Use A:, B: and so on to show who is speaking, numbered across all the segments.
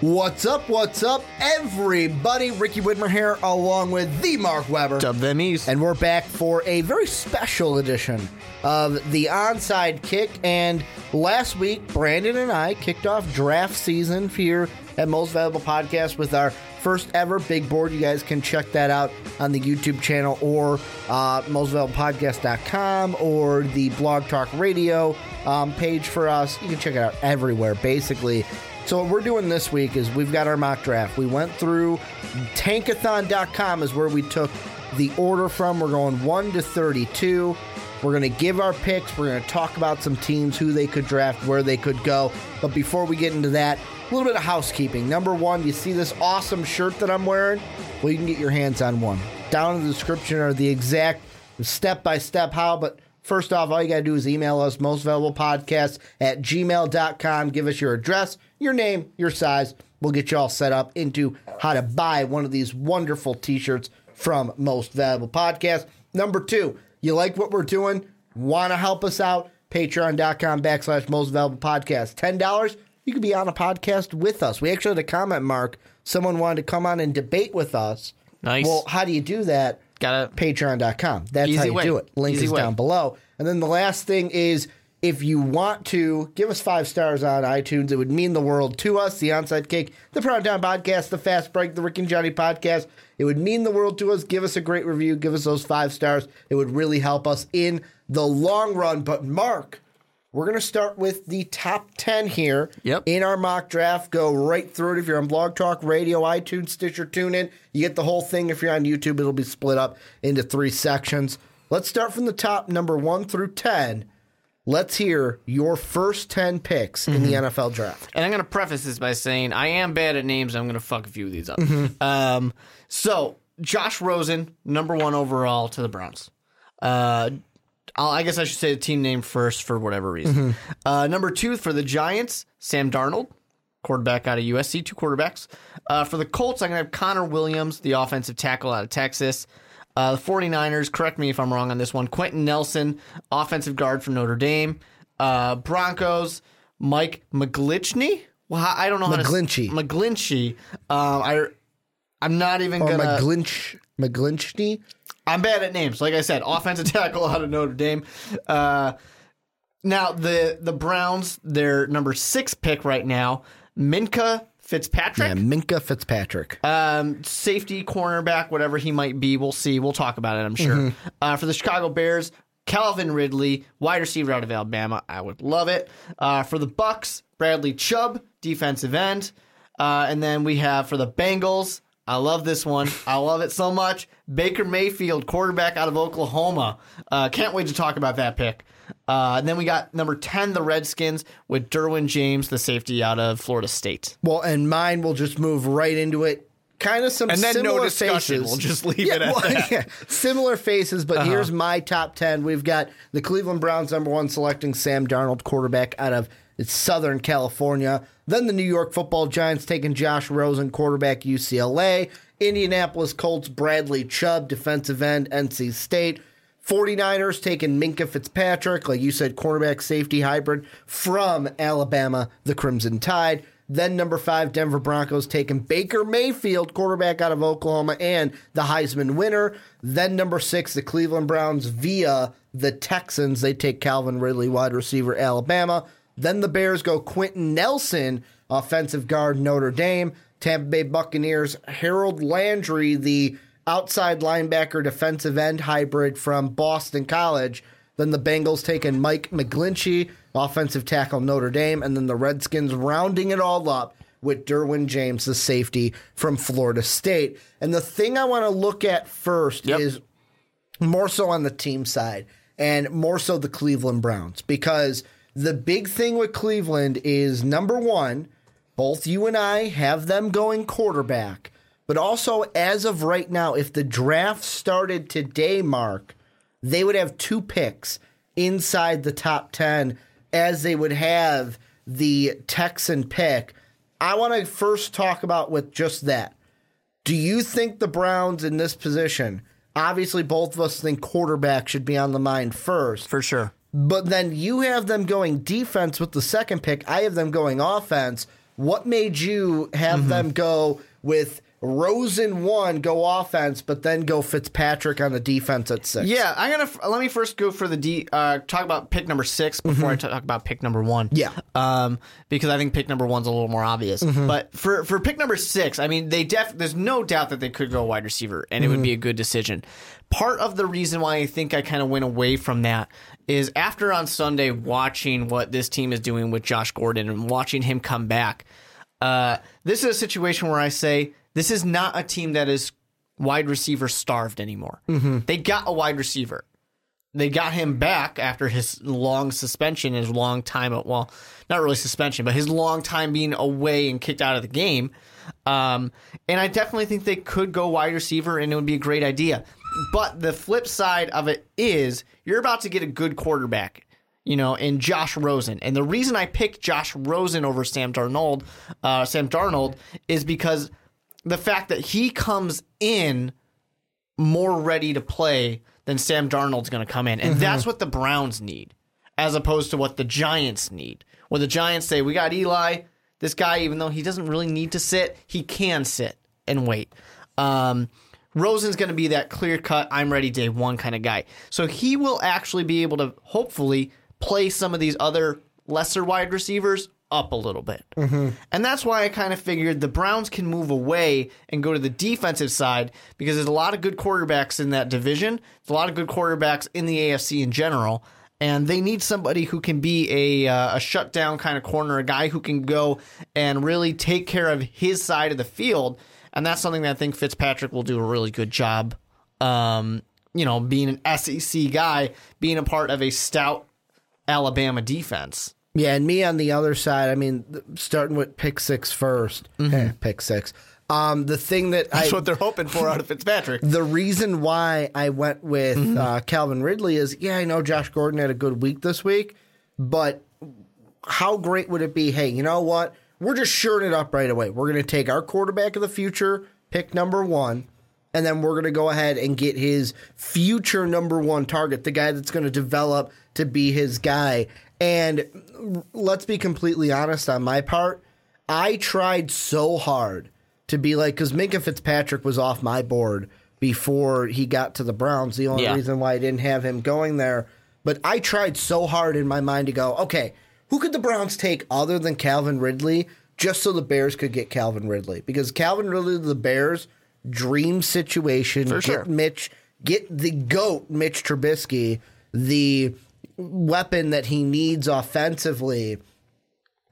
A: What's up? What's up, everybody? Ricky Widmer here, along with the Mark Weber.
B: Dub them East.
A: And we're back for a very special edition of the onside kick. And last week, Brandon and I kicked off draft season here at Most Valuable Podcast with our first ever big board. You guys can check that out on the YouTube channel or uh, mostvaluablepodcast.com or the Blog Talk Radio um, page for us. You can check it out everywhere, basically. So what we're doing this week is we've got our mock draft. We went through tankathon.com is where we took the order from. We're going 1 to 32. We're going to give our picks. We're going to talk about some teams, who they could draft, where they could go. But before we get into that, a little bit of housekeeping. Number one, you see this awesome shirt that I'm wearing? Well, you can get your hands on one. Down in the description are the exact step by step how, but First off, all you got to do is email us, most valuable podcast at gmail.com. Give us your address, your name, your size. We'll get you all set up into how to buy one of these wonderful t shirts from Most Valuable Podcast. Number two, you like what we're doing? Want to help us out? Patreon.com backslash Most Valuable Podcast. $10, you could be on a podcast with us. We actually had a comment, Mark. Someone wanted to come on and debate with us.
B: Nice.
A: Well, how do you do that?
B: Got it.
A: Patreon.com. That's how you
B: way.
A: do it. Link
B: Easy
A: is
B: way.
A: down below. And then the last thing is if you want to give us five stars on iTunes, it would mean the world to us. The Onside Kick, the Proud Down Podcast, the Fast Break, the Rick and Johnny Podcast. It would mean the world to us. Give us a great review. Give us those five stars. It would really help us in the long run. But Mark, we're going to start with the top 10 here
B: Yep.
A: in our mock draft. Go right through it. If you're on Blog Talk Radio, iTunes, Stitcher, TuneIn, you get the whole thing. If you're on YouTube, it'll be split up into three sections. Let's start from the top, number one through 10. Let's hear your first 10 picks in the NFL draft.
B: And I'm going to preface this by saying I am bad at names. I'm going to fuck a few of these up.
A: Mm-hmm.
B: Um, so, Josh Rosen, number one overall to the Browns. Uh, I'll, I guess I should say the team name first for whatever reason.
A: Mm-hmm.
B: Uh, number two for the Giants, Sam Darnold, quarterback out of USC, two quarterbacks. Uh, for the Colts, I'm going to have Connor Williams, the offensive tackle out of Texas. Uh, the 49ers, correct me if I'm wrong on this one. Quenton Nelson, offensive guard from Notre Dame. Uh, Broncos, Mike McGlinchey. Well, I don't know how
A: McGlinchey.
B: to McGlinchey. Um, I I'm not even
A: Or
B: gonna.
A: McGlinch, McGlinchney.
B: I'm bad at names. Like I said, offensive tackle out of Notre Dame. Uh, now the the Browns, their number six pick right now, Minkah Fitzpatrick.
A: Yeah, Minkah Fitzpatrick.
B: Um, safety, cornerback, whatever he might be, we'll see. We'll talk about it, I'm sure.
A: Mm-hmm.
B: Uh, for the Chicago Bears, Calvin Ridley, wide receiver out of Alabama. I would love it. Uh, for the Bucks, Bradley Chubb, defensive end. Uh, and then we have for the Bengals, I love this one. I love it so much. Baker Mayfield, quarterback out of Oklahoma. Uh, can't wait to talk about that pick. Uh, and then we got number 10, the Redskins, with Derwin James, the safety out of Florida State.
A: Well, and mine will just move right into it. Kind of some
B: And then no
A: similar
B: discussion.
A: faces.
B: We'll just leave it at
A: well,
B: that. Uh-huh.
A: yeah, similar faces, but here's my top ten. We've got the Cleveland Browns number one selecting Sam Darnold, quarterback out of Southern California. Then the New York Football Giants taking Josh Rosen, quarterback UCLA. Indianapolis Colts Bradley Chubb, defensive end NC State. 49ers taking Minkah Fitzpatrick, like you said, cornerback safety hybrid from Alabama, the Crimson Tide. Then number five, Denver Broncos taking Baker Mayfield, quarterback out of Oklahoma, and the Heisman winner. Then number six, the Cleveland Browns via the Texans. They take Calvin Ridley, wide receiver, Alabama. Then the Bears go Quenton Nelson, offensive guard, Notre Dame. Tampa Bay Buccaneers, Harold Landry, the outside linebacker defensive end hybrid from Boston College. Then the Bengals taking Mike McGlinchey, offensive tackle Notre Dame, and then the Redskins rounding it all up with Derwin James, the safety from Florida State. And the thing I want to look at first
B: Yep.
A: is more so on the team side and more so the Cleveland Browns because the big thing with Cleveland is number one, both you and I have them going quarterback, but also as of right now, if the draft started today, Mark, they would have two picks inside the top 10 as they would have the Texan pick. I want to first talk about with just that. Do you think the Browns in this position? Obviously, both of us think quarterback should be on the mind first.
B: For sure.
A: But then you have them going defense with the second pick. I have them going offense. What made you have mm-hmm. them go with Rosen one, go offense, but then go Fitzpatrick on the defense at six?
B: Yeah, I'm gonna f- let me first go for the D. Uh, talk about pick number six before I talk about pick number one.
A: Yeah.
B: um, because I think pick number one's a little more obvious. But for for pick number six, I mean, they def there's no doubt that they could go wide receiver, and it would be a good decision. Part of the reason why I think I kind of went away from that is after on Sunday watching what this team is doing with Josh Gordon and watching him come back. Uh, this is a situation where I say this is not a team that is wide receiver starved anymore. They got a wide receiver they got him back after his long suspension, his long time, well, not really suspension, but his long time being away and kicked out of the game. Um, and I definitely think they could go wide receiver, and it would be a great idea. But the flip side of it is you're about to get a good quarterback, you know, in Josh Rosen. And the reason I picked Josh Rosen over Sam Darnold, uh, Sam Darnold, is because the fact that he comes in more ready to play than Sam Darnold's going to come in. And that's what the Browns need, as opposed to what the Giants need. Where the Giants say, we got Eli, this guy, even though he doesn't really need to sit, he can sit and wait. Um, Rosen's going to be that clear cut, I'm ready day one kind of guy. So he will actually be able to hopefully play some of these other lesser wide receivers up a little bit. And that's why I kind of figured the Browns can move away and go to the defensive side because there's a lot of good quarterbacks in that division. There's a lot of good quarterbacks in the AFC in general. And they need somebody who can be a, uh, a shutdown kind of corner, a guy who can go and really take care of his side of the field. And that's something that I think Fitzpatrick will do a really good job. Um, you know, being an SEC guy, being a part of a stout Alabama defense.
A: Yeah, and me on the other side, I mean, starting with pick six first. Eh, pick six. Um, the thing that
B: That's
A: I
B: what they're hoping for out of Fitzpatrick.
A: the reason why I went with uh, Calvin Ridley is yeah, I know Josh Gordon had a good week this week, but how great would it be? Hey, you know what? We're just shoring it up right away. We're going to take our quarterback of the future, pick number one, and then we're going to go ahead and get his future number one target, the guy that's going to develop to be his guy. And let's be completely honest on my part, I tried so hard to be like, because Minkah Fitzpatrick was off my board before he got to the Browns. The only
B: Yeah.
A: reason why I didn't have him going there. But I tried so hard in my mind to go, okay, who could the Browns take other than Calvin Ridley just so the Bears could get Calvin Ridley? Because Calvin Ridley, to the Bears, dream situation.
B: For
A: get
B: sure.
A: Mitch, get the GOAT, Mitch Trubisky, the weapon that he needs offensively.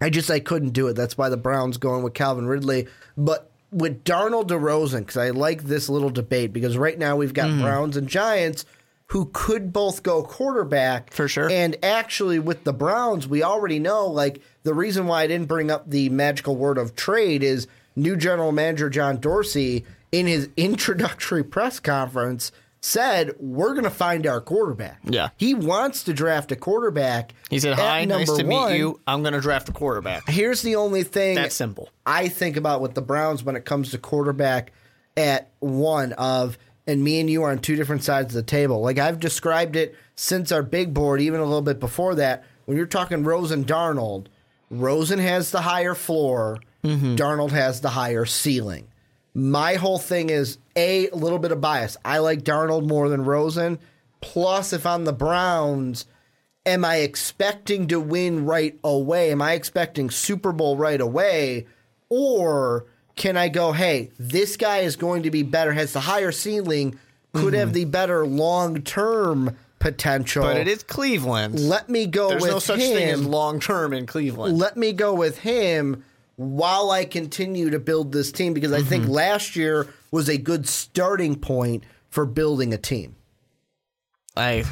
A: I just I couldn't do it. That's why the Browns going with Calvin Ridley. But with Darnold DeRozan, because I like this little debate because right now we've got mm. Browns and Giants who could both go quarterback
B: For sure.
A: And actually, with the Browns, we already know like the reason why I didn't bring up the magical word of trade is new general manager John Dorsey in his introductory press conference said we're going to find our quarterback.
B: Yeah.
A: he wants to draft a quarterback.
B: He said, Hi, nice to meet you. I'm going to draft a quarterback.
A: Here's the only thing
B: That's simple.
A: I think about with the Browns when it comes to quarterback at one of, and me and you are on two different sides of the table. Like I've described it since our big board, even a little bit before that. When you're talking Rosen Darnold, Rosen has the higher floor, mm-hmm. Darnold has the higher ceiling. My whole thing is a, a little bit of bias. I like Darnold more than Rosen. Plus, if I'm the Browns, am I expecting to win right away? Am I expecting Super Bowl right away? Or can I go, hey, this guy is going to be better, has the higher ceiling, could have hmm. the better long term potential.
B: But it is Cleveland.
A: Let me go
B: There's
A: with
B: no such
A: him.
B: thing as long term in Cleveland.
A: let me go with him while I continue to build this team because I
B: Mm-hmm.
A: think last year was a good starting point for building a team.
B: I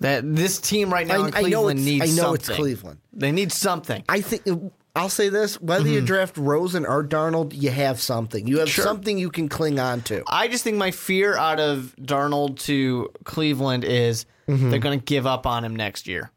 B: that this team right now
A: I-
B: in
A: I know
B: Cleveland
A: it's-
B: needs
A: I know
B: something.
A: it's Cleveland.
B: They need something.
A: I think I'll say this: whether you draft Rosen or Darnold, you have something. You have
B: Mm-hmm. Sure.
A: something you can cling on to.
B: I just think my fear out of Darnold to Cleveland is
A: Mm-hmm.
B: they're going to give up on him next year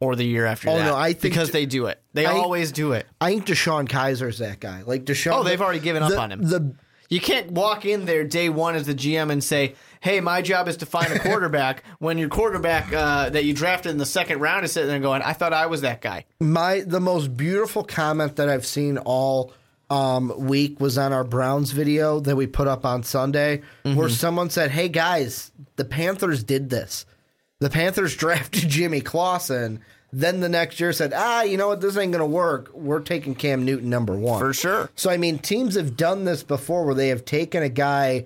B: or the year after
A: Oh,
B: that.
A: no, I think
B: because they do it. They
A: I-
B: always do it.
A: I think DeShone Kizer's that guy. Like DeShone.
B: Oh, they've already given up
A: the-
B: on him.
A: The
B: You can't walk in there day one as the GM and say, "Hey, my job is to find a quarterback." when your quarterback uh, that you drafted in the second round is sitting there going, "I thought I was that guy."
A: my the most beautiful comment that I've seen all um, week was on our Browns video that we put up on Sunday, where someone said, "Hey guys, the Panthers did this. The Panthers drafted Jimmy Clausen." Then the next year said, "Ah, you know what? This ain't gonna work. We're taking Cam Newton number one
B: For sure.
A: So I mean, teams have done this before, where they have taken a guy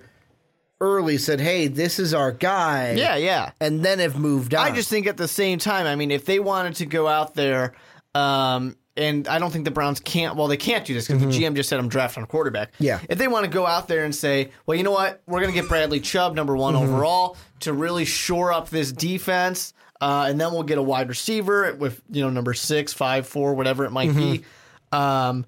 A: early, said, "Hey, this is our guy,"
B: Yeah, yeah.
A: and then have moved on.
B: I just think at the same time, I mean, if they wanted to go out there, um, and I don't think the Browns can't. Well, they can't do this because the GM just said I'm drafting a quarterback.
A: Mm-hmm. Yeah.
B: If they want to go out there and say, well, you know what, we're going to get Bradley Chubb number one
A: Mm-hmm.
B: overall to really shore up this defense, uh, and then we'll get a wide receiver with you know number six, five, four, whatever it might be.
A: Mm-hmm.
B: Um,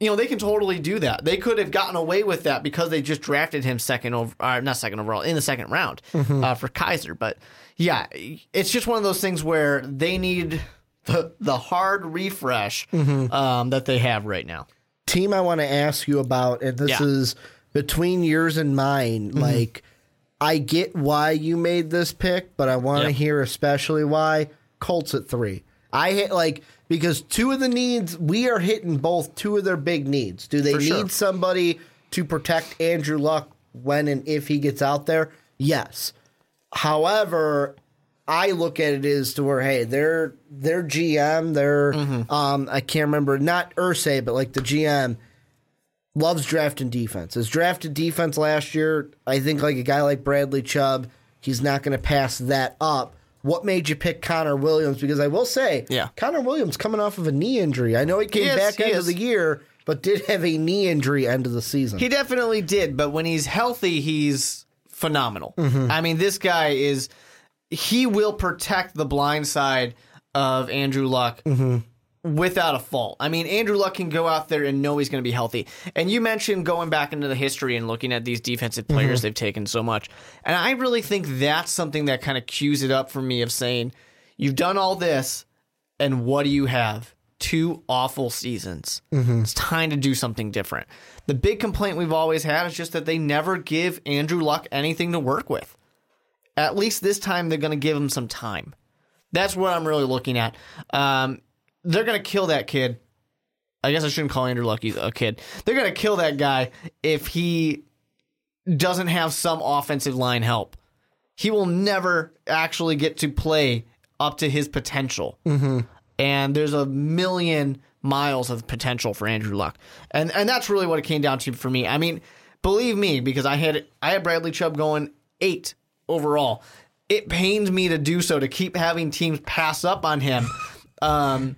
B: you know, they can totally do that. They could have gotten away with that because they just drafted him second over, uh, not second overall, in the second round
A: Mm-hmm.
B: uh, for Kizer. But yeah, it's just one of those things where they need the the hard refresh
A: Mm-hmm.
B: um, that they have right now.
A: team I want to ask you about, and this
B: Yeah.
A: is between yours and mine. Like, I get why you made this pick, but I want to
B: Yep.
A: hear especially why Colts at three. I hit like because two of the needs we are hitting both two of their big needs. Do they
B: For
A: need
B: sure.
A: somebody to protect Andrew Luck when and if he gets out there? Yes. However, I look at it as to where hey, their their GM, their
B: Mm-hmm.
A: um, I can't remember not Irsay, but like the GM loves drafting defense. Has drafted defense last year. I think like a guy like Bradley Chubb, he's not going to pass that up. What made you pick Connor Williams? Because I will say,
B: Yeah.
A: Connor Williams coming off of a knee injury. I know he came
B: is,
A: back
B: he
A: end
B: is.
A: of the year, but did have a knee injury end of the season.
B: He definitely did, but when he's healthy, he's phenomenal. I mean, this guy is he will protect the blind side of Andrew Luck without a fault. I mean, Andrew Luck can go out there and know he's going to be healthy. And you mentioned going back into the history and looking at these defensive players mm-hmm. they've taken so much. And I really think that's something that kind of cues it up for me of saying, you've done all this, and what do you have? Two awful seasons. Mm-hmm. It's time to do something different. The big complaint we've always had is just that they never give Andrew Luck anything to work with. At least this time they're going to give him some time. That's what I'm really looking at. Um, they're going to kill that kid. I guess I shouldn't call Andrew Luck a kid. They're going to kill that guy if he doesn't have some offensive line help. He will never actually get to play up to his potential. And there's a million miles of potential for Andrew Luck. And and that's really what it came down to for me. I mean, believe me, because I had I had Bradley Chubb going eight overall. It pained me to do so to keep having teams pass up on him. Um,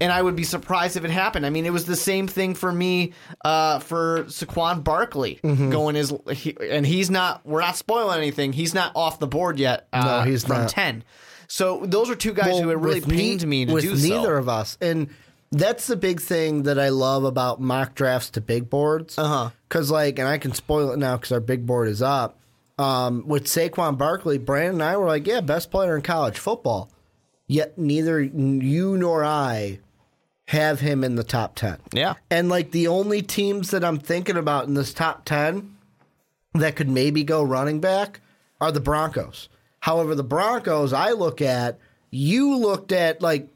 B: and I would be surprised if it happened. I mean, it was the same thing for me uh, for Saquon Barkley going his, he, and he's not. We're not spoiling anything. He's not off the board yet. Uh,
A: No, he's
B: from
A: not.
B: ten. So those are two guys
A: Well,
B: who it really
A: ne-
B: pained me to
A: with
B: do
A: neither
B: so.
A: of us, and that's the big thing that I love about mock drafts to big boards.
B: Uh-huh.
A: Because like, and I can spoil it now because our big board is up. Um, with Saquon Barkley, Brandon and I were like, yeah, best player in college football. Yet neither you nor I have him in the top ten.
B: Yeah.
A: And like the only teams that I'm thinking about in this top 10 that could maybe go running back are the Broncos. However, the Broncos, I look at, you looked at, like,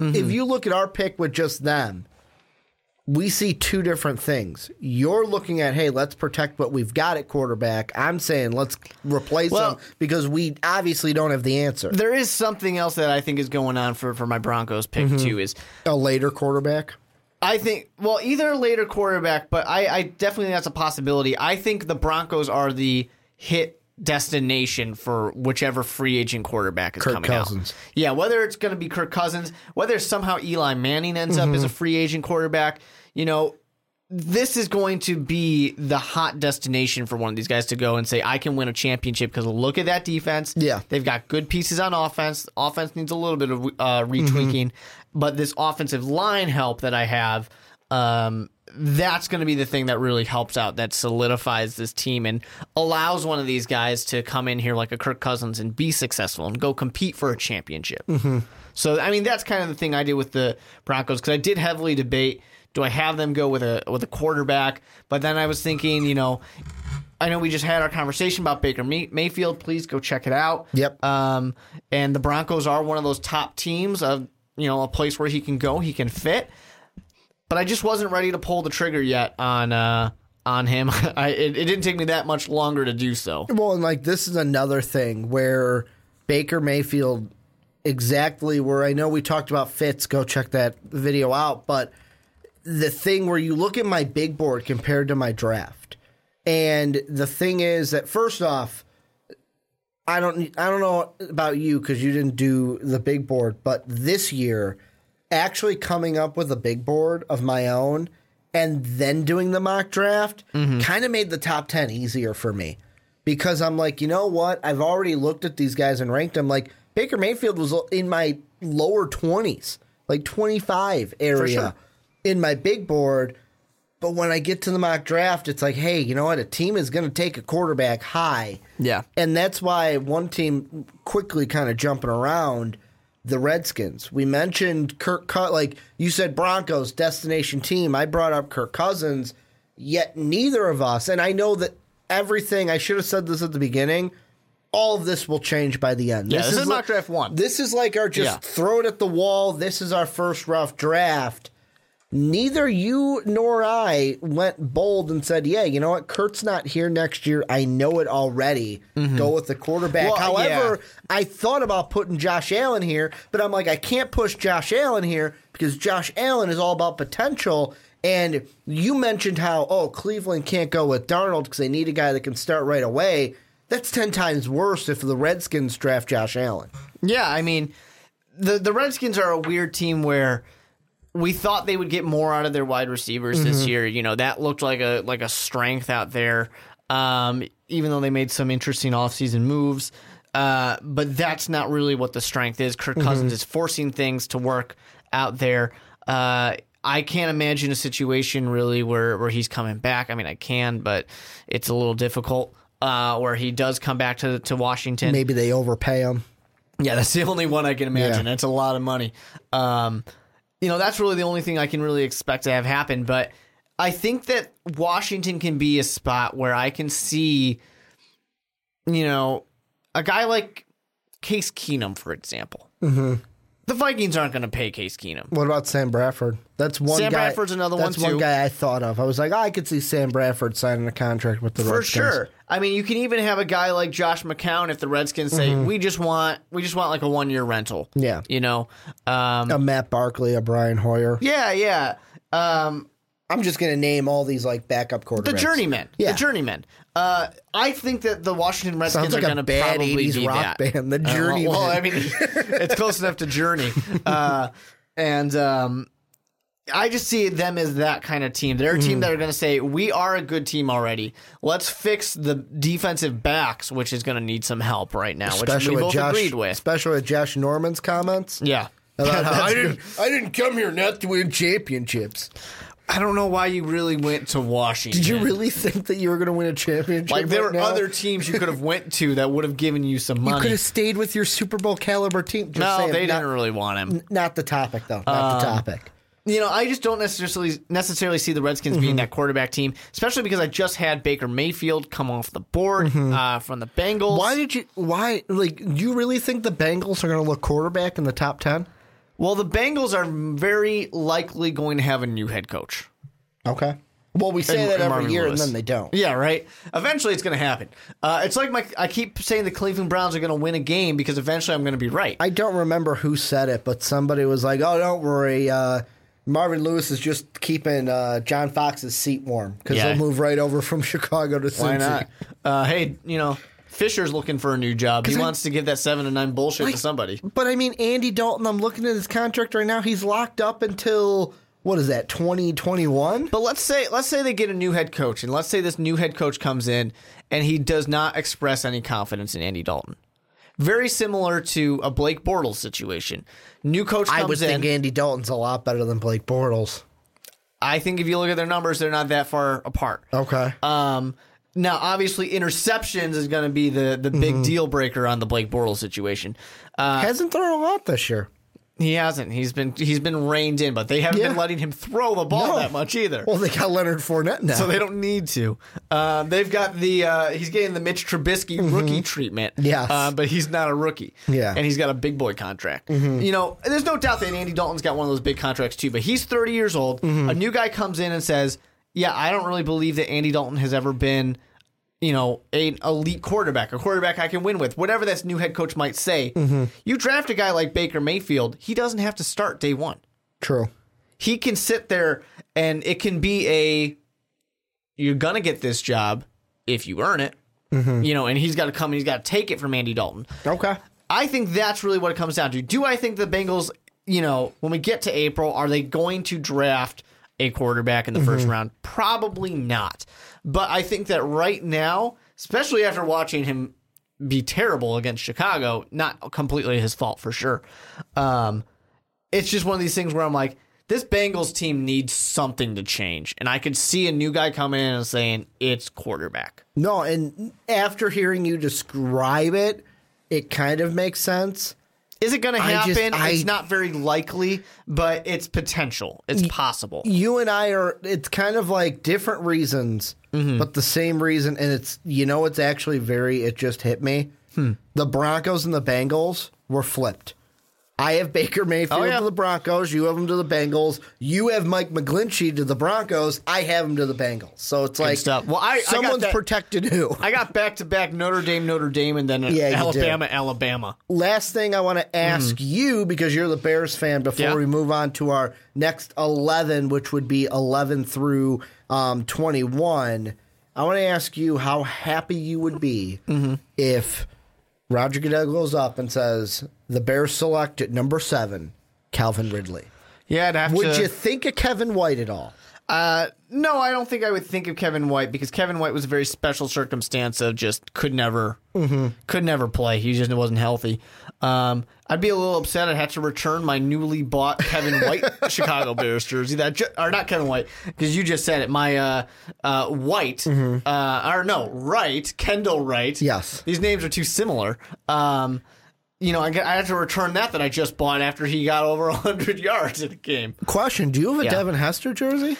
A: if you look at our pick with just them, we see two different things. You're looking at, hey, let's protect what we've got at quarterback. I'm saying let's replace
B: Well-
A: them because we obviously don't have the answer.
B: There is something else that I think is going on for, for my Broncos pick
A: Mm-hmm.
B: too. Is
A: A later quarterback.
B: I think well either later quarterback, but I, I definitely think that's a possibility. I think the Broncos are the hit destination for whichever free agent quarterback is
A: Kirk
B: coming
A: Cousins.
B: out. Yeah, whether it's going to be Kirk Cousins, whether somehow Eli Manning ends up as
A: Mm-hmm.
B: a free agent quarterback, you know, this is going to be the hot destination for one of these guys to go and say, I can win a championship because look at that defense.
A: Yeah.
B: They've got good pieces on offense. Offense needs a little bit of uh, retweaking, but this offensive line help that I have, um, that's going to be the thing that really helps out, that solidifies this team and allows one of these guys to come in here like a Kirk Cousins and be successful and go compete for a championship. So, I mean, that's kind of the thing I did with the Broncos because I did heavily debate do I have them go with a with a quarterback? But then I was thinking, you know, I know we just had our conversation about Baker May- Mayfield. Please go check it out.
A: Yep.
B: Um, and the Broncos are one of those top teams of you know a place where he can go, he can fit. But I just wasn't ready to pull the trigger yet on uh, on him. I, it, it didn't take me that much longer to do so.
A: Well, and like this is another thing where Baker Mayfield, exactly where I know we talked about fits. Go check that video out. But the thing where you look at my big board compared to my draft, and the thing is that first off, I don't I don't know about you because you didn't do the big board, but this year, actually coming up with a big board of my own and then doing the mock draft mm-hmm. kind of made the top 10 easier for me because I'm like, you know what? I've already looked at these guys and ranked them. Like Baker Mayfield was in my lower 20s, like 25 area
B: sure.
A: in my big board. But when I get to the mock draft, it's like, hey, you know what? A team is going to take a quarterback high.
B: Yeah.
A: And that's why one team quickly kind of jumping around the Redskins. We mentioned Kirk Cut like you said Broncos destination team. I brought up Kirk Cousins, yet neither of us and I know that everything I should have said this at the beginning. All of this will change by the end.
B: Yeah, this is
A: li-
B: mock draft one.
A: This is like our just
B: Yeah.
A: throw it at the wall. This is our first rough draft. Neither you nor I went bold and said, "Yeah, you know what? Kirk's not here next year. I know it already. Go with the quarterback."
B: Mm-hmm. Well,
A: However,
B: yeah.
A: I thought about putting Josh Allen here, but I'm like, I can't push Josh Allen here because Josh Allen is all about potential. And you mentioned how oh Cleveland can't go with Darnold because they need a guy that can start right away. That's ten times worse if the Redskins draft Josh Allen.
B: Yeah, I mean, the the Redskins are a weird team where we thought they would get more out of their wide receivers this year. You know, that looked like a like a strength out there. Um, even though they made some interesting offseason moves. Uh, but that's not really what the strength is. Kirk Cousins is forcing things to work out there. Uh, I can't imagine a situation really where, where he's coming back. I mean, I can, but it's a little difficult. Uh, where he does come back to to Washington.
A: Maybe they overpay him.
B: Yeah, that's the only one I can imagine.
A: Yeah.
B: That's a lot of money. Um, you know, that's really the only thing I can really expect to have happen. But I think that Washington can be a spot where I can see, you know, a guy like Case Keenum, for example. Mm-hmm. The Vikings aren't going to pay Case Keenum.
A: What about Sam Bradford? That's one
B: Sam
A: guy.
B: Bradford's another one,
A: That's one
B: too.
A: guy I thought of. I was like, oh, I could see Sam Bradford signing a contract with the Redskins.
B: For
A: Redskins.
B: sure. I mean, you can even have a guy like Josh McCown if the Redskins say we just want we just want like a one year rental.
A: Mm-hmm. Yeah.
B: you know. Um,
A: A Matt Barkley, a Brian Hoyer.
B: yeah, yeah. Um,
A: I'm just gonna name all these like backup quarterbacks.
B: The journeyman.
A: Yeah.
B: The journeyman. Uh, I think that the Washington Redskins
A: Sounds like
B: are
A: a
B: going to
A: bad
B: probably
A: 80s
B: be
A: rock
B: that.
A: band, The
B: Uh,
A: Journeyman.
B: well, I mean, it's close enough to Journey. Uh, and um, I just see them as that kind of team. They're a team that are going to say, we are a good team already. Let's fix the defensive backs, which is going to need some help right now, which
A: Especially
B: we
A: with
B: both
A: Josh,
B: agreed with.
A: Especially with Josh Norman's comments.
B: Yeah.
A: About how I didn't. I didn't come here not to win championships.
B: I don't know why you really went to Washington.
A: Did you really think that you were going to win a championship?
B: Like there
A: right
B: were
A: now?
B: other teams you could have went to that would have given you some money.
A: You could have stayed with your Super Bowl caliber team. Just
B: no,
A: saying,
B: they
A: not,
B: didn't really want him.
A: Not the topic, though. Not the topic.
B: You know, I just don't necessarily necessarily see the Redskins
A: Mm-hmm.
B: being that quarterback team, especially because I just had Baker Mayfield come off the board uh, from the Bengals.
A: Mm-hmm. Why did you? Why? Like, do you really think the Bengals are going to look quarterback in the top ten?
B: Well, the Bengals are very likely going to have a new head coach.
A: Okay. Well, we say
B: And-
A: that
B: and
A: every
B: Marvin
A: year,
B: Lewis.
A: and then they don't.
B: Yeah, right. Eventually, it's going to happen. Uh, it's like my I keep saying the Cleveland Browns are going to win a game because eventually I'm going to be right.
A: I don't remember who said it, but somebody was like, "Oh, don't worry, uh, Marvin Lewis is just keeping uh, John Fox's seat warm because
B: Yeah.
A: he'll move right over from Chicago to Cincy."
B: Why not? Uh, hey, you know, Fisher's looking for a new job. He
A: I-
B: wants to give that seven to nine bullshit to somebody.
A: But I mean, Andy Dalton, I'm looking at his contract right now. He's locked up until, what is that, 2021?
B: But let's say let's say they get a new head coach, and let's say this new head coach comes in and he does not express any confidence in Andy Dalton. Very similar to a Blake Bortles situation. New coach comes
A: I would
B: in.
A: think Andy Dalton's a lot better than Blake Bortles.
B: I think if you look at their numbers, they're not that far apart.
A: Okay.
B: Um, now, obviously, interceptions is going to be the the
A: Mm-hmm.
B: big deal breaker on the Blake Bortles situation. Uh,
A: Hasn't thrown a lot this year.
B: he hasn't. He's been he's been reined in, but they haven't
A: Yeah.
B: been letting him throw the ball
A: No.
B: that much either.
A: Well, they got Leonard Fournette now.
B: so they don't need to. Um, they've got the uh, he's getting the Mitch Trubisky rookie treatment.
A: Mm-hmm.
B: Uh, but he's not a rookie.
A: Yeah. Mm-hmm.
B: and he's got a big boy contract. You know, there's no doubt that Andy Dalton's got one of those big contracts too. But he's 30 years old.
A: Mm-hmm.
B: A new guy comes in and says, "Yeah, I don't really believe that Andy Dalton has ever been." You know, an elite quarterback, a quarterback I can win with, whatever this new head coach might say.
A: Mm-hmm.
B: You draft a guy like Baker Mayfield, he doesn't have to start day one
A: True.
B: he can sit there and it can be a you're gonna get this job if you earn it you know and he's got to come and he's got to take it from andy dalton
A: Okay.
B: i think that's really what it comes down to do i think the bengals you know when we get to april are they going to draft a quarterback in the first round probably not but i think that right now especially after watching him be terrible against chicago not completely his fault for sure um, it's just one of these things where I'm like, this Bengals team needs something to change. And I could see a new guy coming in and saying, it's quarterback.
A: No, and after hearing you describe it, it kind of makes sense.
B: Is it going to happen?
A: just- I-
B: it's not very likely, but it's potential. It's possible.
A: You and I are, it's kind of like different reasons,
B: Mm-hmm.
A: but the same reason. And it's, you know, it's actually very, it just hit me.
B: Hmm.
A: The Broncos and the Bengals were flipped. I have Baker Mayfield
B: Oh, yeah.
A: to the Broncos. You have him to the Bengals. You have Mike McGlinchey to the Broncos. I have him to the Bengals. So it's like
B: stuff. Well, I- I got
A: someone's
B: that-
A: protected who.
B: I got back to back Notre Dame, Notre Dame, and then
A: Yeah,
B: Alabama, Alabama.
A: last thing I want to ask you because you're the Bears fan before.
B: Yeah.
A: we move on to our next 11 which would be 11 through um, 21 I want to ask you how happy you would be
B: Mm-hmm.
A: if Roger Goodell goes up and says the Bears select at number 7 Calvin Ridley
B: Yeah, I'd have
A: would
B: to.
A: you think of Kevin White at all
B: Uh, no, I don't think I would think of Kevin White because Kevin White was a very special circumstance of just could never, could never play. He just wasn't healthy. Um, I'd be a little upset. I'd have to return my newly bought Kevin White Chicago Bears jersey. That ju- or not Kevin White because you just said it. My uh, uh, White, uh, or no, Wright, Kendall Wright.
A: Yes.
B: these names are too similar. Um, you know, I, have to return that that I just bought after he got over hundred yards in the game.
A: question do you have a
B: Yeah.
A: Devin Hester jersey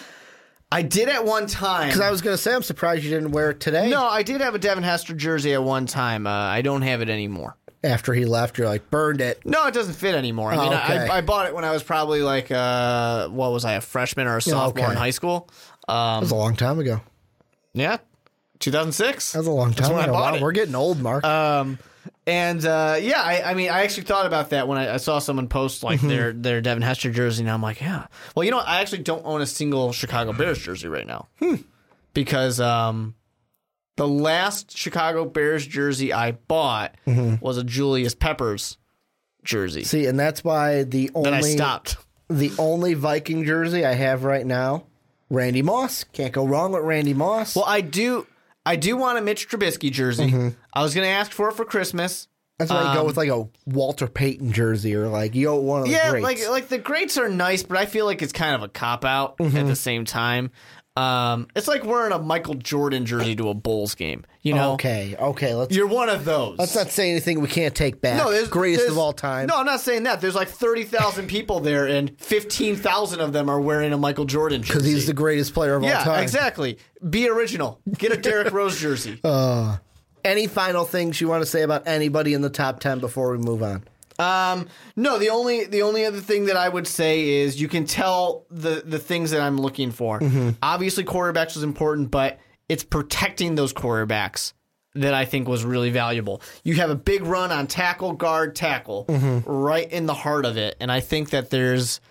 B: I did at one time.
A: because I was going to say I'm surprised you didn't wear it today
B: No, I did have a Devin Hester jersey at one time. Uh, I don't have it anymore.
A: after he left you're like burned it
B: No, it doesn't fit anymore. I mean,
A: Oh, okay.
B: I, I bought it when I was probably like, uh, what was I, a freshman or a sophomore
A: okay.
B: in high school?
A: that
B: Um,
A: was a long time ago
B: yeah, 2006.
A: That was a long time
B: when I
A: ago.
B: bought
A: Wow,
B: it.
A: We're getting old, Mark.
B: Um, and uh, yeah, I, I mean, I actually thought about that when I, I saw someone post like
A: Mm-hmm.
B: their their Devin Hester jersey, and I'm like, yeah. Well, you know, what? I actually don't own a single Chicago Bears jersey right now
A: Hmm.
B: because um, the last Chicago Bears jersey I bought was a Julius Peppers jersey.
A: Mm-hmm. See, and that's why the only
B: then I stopped.
A: the only Viking jersey I have right now, Randy Moss. Can't go wrong with Randy Moss.
B: Well, I do. I do want a Mitch Trubisky jersey.
A: Mm-hmm.
B: I was going to ask for it for Christmas.
A: that's why you go with like a Walter Payton jersey or like you with one of the
B: Yeah,
A: greats.
B: like like the greats are nice, but I feel like it's kind of a cop out
A: Mm-hmm.
B: at the same time. Um, it's like wearing a Michael Jordan jersey to a Bulls game. You know,
A: okay, okay. Let's
B: you're one of those.
A: let's not say anything we can't take back.
B: no, there's,
A: greatest
B: there's-
A: of all time.
B: No, I'm not saying that. There's like thirty thousand people there, and fifteen thousand of them are wearing a Michael Jordan jersey.
A: because he's the greatest player of all
B: yeah,
A: time.
B: exactly. Be original. Get a Derrick Rose jersey.
A: Any final things you want to say about anybody in the top ten before we move on?
B: Um, no, the only the only other thing that I would say is you can tell the the things that I'm looking for. Mm-hmm. Obviously, quarterbacks was important, but it's protecting those quarterbacks that I think was really valuable. You have a big run on tackle, guard, tackle, mm-hmm. right in the heart of it, and I think that there's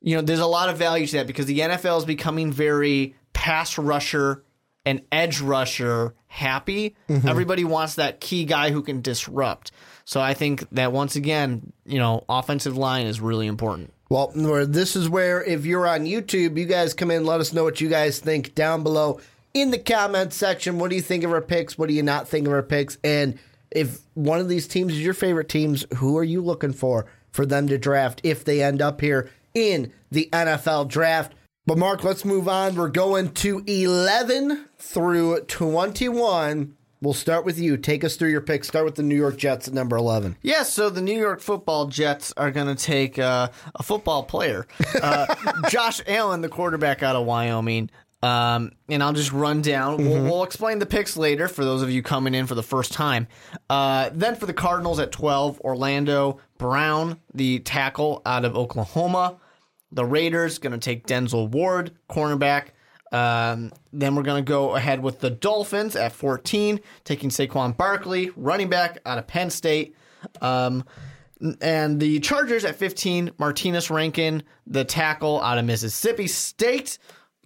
B: you know there's a lot of value to that because the NFL is becoming very pass rusher and edge rusher happy. Mm-hmm. Everybody wants that key guy who can disrupt. So I think that once again, you know, offensive line is really important.
A: Well, this is where if you're on YouTube, you guys come in, let us know what you guys think down below in the comments section. What do you think of our picks? What do you not think of our picks? And if one of these teams is your favorite teams, who are you looking for for them to draft if they end up here in the NFL draft? But Mark, let's move on. We're going to 11 through 21. We'll start with you. Take us through your picks. Start with the New York Jets at number 11.
B: Yeah, so the New York Football Jets are going to take uh, a football player, uh, Josh Allen, the quarterback out of Wyoming. Um, and I'll just run down. We'll, we'll explain the picks later for those of you coming in for the first time. Uh, then for the Cardinals at 12, Orlando Brown, the tackle out of Oklahoma. The Raiders going to take Denzel Ward, cornerback. Um, then we're going to go ahead with the Dolphins at 14, taking Saquon Barkley, running back out of Penn State. Um, and the Chargers at 15, Martinas Rankin, the tackle out of Mississippi State.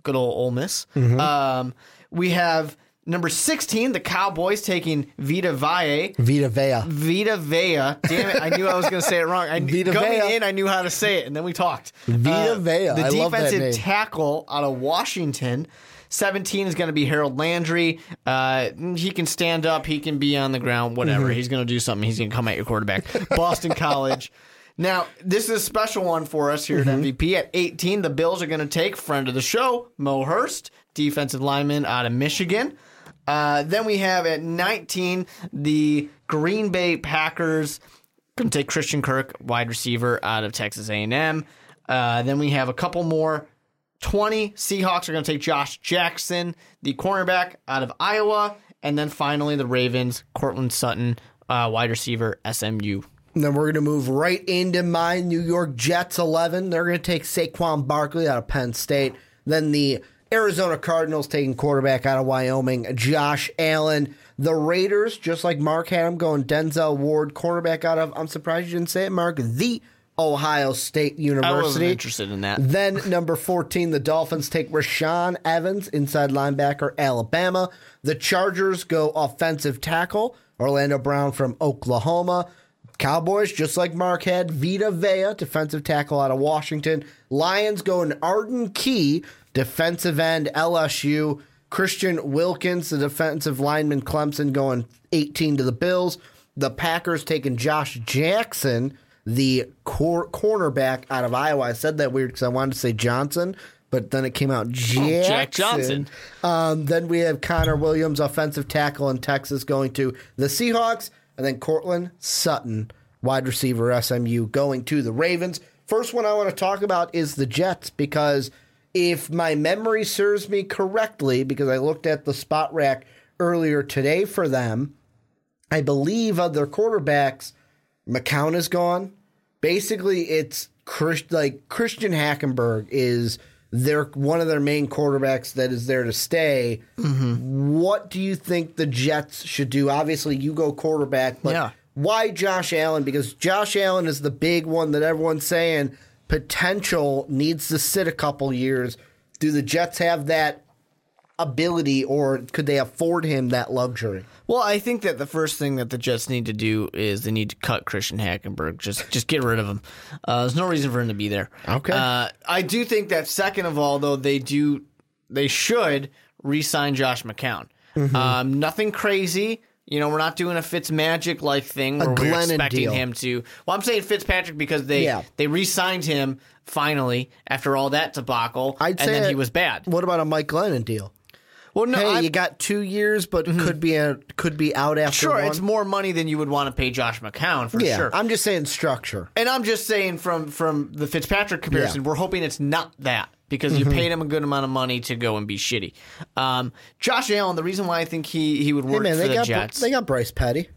B: Good old Ole Miss. Um, we have number 16, the Cowboys taking Vita Valle.
A: Vita Vea.
B: Vita Vea. Damn it, I knew I was going to say it wrong. I,
A: Vita
B: coming
A: Vea.
B: in, I knew how to say it, and then we talked.
A: Vita Vea.
B: The
A: I
B: defensive tackle out of Washington. 17 is going to be Harold Landry. Uh, he can stand up. He can be on the ground. Whatever.
A: Mm-hmm.
B: He's going to do something. He's going to come at your quarterback. Boston College. Now, this is a special one for us here
A: Mm-hmm.
B: at MVP. At 18, the Bills are going to take friend of the show, Mo Hurst, defensive lineman out of Michigan. Uh, then we have at 19, the Green Bay Packers going to take Christian Kirk, wide receiver out of Texas A&M. Uh, then we have a couple more. 20 Seahawks are going to take Josh Jackson, the cornerback out of Iowa, and then finally the Ravens, Courtland Sutton, uh, wide receiver SMU.
A: And then we're going to move right into my New York Jets 11. They're going to take Saquon Barkley out of Penn State. Then the Arizona Cardinals taking quarterback out of Wyoming, Josh Allen. The Raiders, just like Mark had him going, Denzel Ward, cornerback out of, I'm surprised you didn't say it, Mark, the Ohio State
B: I
A: University.
B: wasn't interested in that.
A: Then number 14, the Dolphins take Rashaan Evans, inside linebacker, Alabama. The Chargers go offensive tackle, Orlando Brown from Oklahoma. Cowboys, just like Mark had, Vita Vea, defensive tackle out of Washington. Lions go an Arden Key, defensive end, LSU. Christian Wilkins, the defensive lineman, Clemson, going 18 to the Bills. The Packers taking Josh Jackson, the cor- cornerback out of Iowa. I said that weird because I wanted to say Johnson, but then it came out Jackson.
B: Jack Johnson.
A: Um, then we have Connor Williams, offensive tackle in Texas, going to the Seahawks, and then Courtland Sutton, wide receiver SMU, going to the Ravens. First one I want to talk about is the Jets because if my memory serves me correctly, because I looked at the spot rack earlier today for them, I believe of their quarterbacks, McCown is gone. Basically, it's Chris, like Christian Hackenberg is their one of their main quarterbacks that is there to stay. Mm-hmm. What do you think the Jets should do? Obviously, you go quarterback, but
B: Yeah.
A: why Josh Allen? Because Josh Allen is the big one that everyone's saying potential needs to sit a couple years. Do the Jets have that ability, or could they afford him that luxury?
B: Well, I think that the first thing that the Jets need to do is they need to cut Christian Hackenberg. Just just get rid of him. Uh, there's no reason for him to be there.
A: Okay.
B: Uh, I do think that second of all, though, they do they should re-sign Josh McCown.
A: Mm-hmm.
B: Um, nothing crazy. You know, we're not doing a Fitz magic like thing where we're expecting
A: deal.
B: him to. Well, I'm saying Fitzpatrick because they
A: Yeah.
B: they re-signed him finally after all that debacle,
A: I'd
B: and
A: say
B: then he was bad.
A: What about a Mike Glennon deal?
B: Well, no,
A: hey,
B: I'm-
A: you got two years, but could be a, could be out after
B: sure
A: one.
B: it's more money than you would want to pay Josh McCown for
A: yeah,
B: sure.
A: I'm just saying structure.
B: And I'm just saying from from the Fitzpatrick comparison,
A: Yeah. Mm-hmm.
B: we're hoping it's not that because you paid him a good amount of money to go and be shitty. Um, Josh Allen, the reason why I think he he would
A: Hey
B: work
A: man,
B: for
A: they
B: the
A: got
B: Jets,
A: they got Bryce Petty.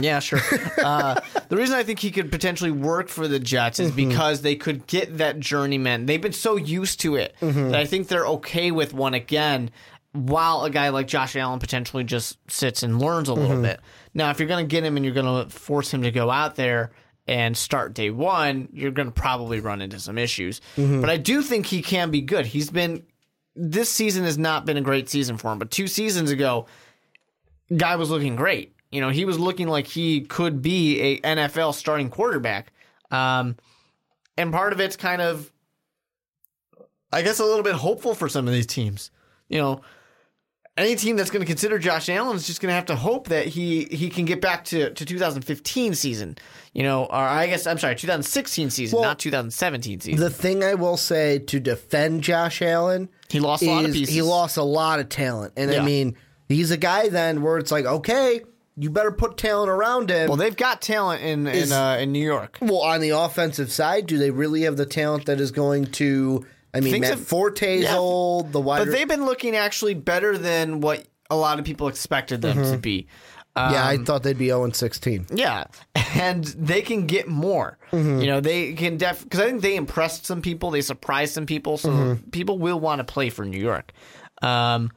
B: yeah, sure. uh, the reason I think he could potentially work for the Jets is
A: Mm-hmm.
B: because they could get that journeyman. They've been so used to it
A: Mm-hmm.
B: that I think they're okay with one again. While a guy like Josh Allen potentially just sits and learns a
A: Mm-hmm.
B: little bit. Now, if you're going to get him and you're going to force him to go out there and start day one, you're going to probably run into some issues.
A: Mm-hmm.
B: But I do think he can be good. He's been this season has not been a great season for him, but two seasons ago, guy was looking great. You know, he was looking like he could be a NFL starting quarterback. Um, and part of it's kind of, I guess, a little bit hopeful for some of these teams. You know, any team that's going to consider Josh Allen is just going to have to hope that he he can get back to, to 2015 season. You know, or I guess I'm sorry, 2016 season,
A: Well,
B: not 2017 season.
A: The thing I will say to defend Josh Allen,
B: He lost a lot of pieces.
A: He lost a lot of talent, and
B: Yeah.
A: I mean, he's a guy then where it's like, okay, you better put talent around him.
B: well, they've got talent in
A: Is-
B: in uh, in New York.
A: Well, on the offensive side, do they really have the talent that is going to? I mean,
B: Things
A: Matt Forte's
B: Yeah.
A: old. The wide.
B: But they've been looking actually better than what a lot of people expected them to be. Um,
A: yeah, I thought they'd be zero and sixteen.
B: yeah, and they can get more.
A: Mm-hmm.
B: You know, they can def because I think they impressed some people, they surprised some people, so
A: Mm-hmm.
B: people will want to play for New York. Um,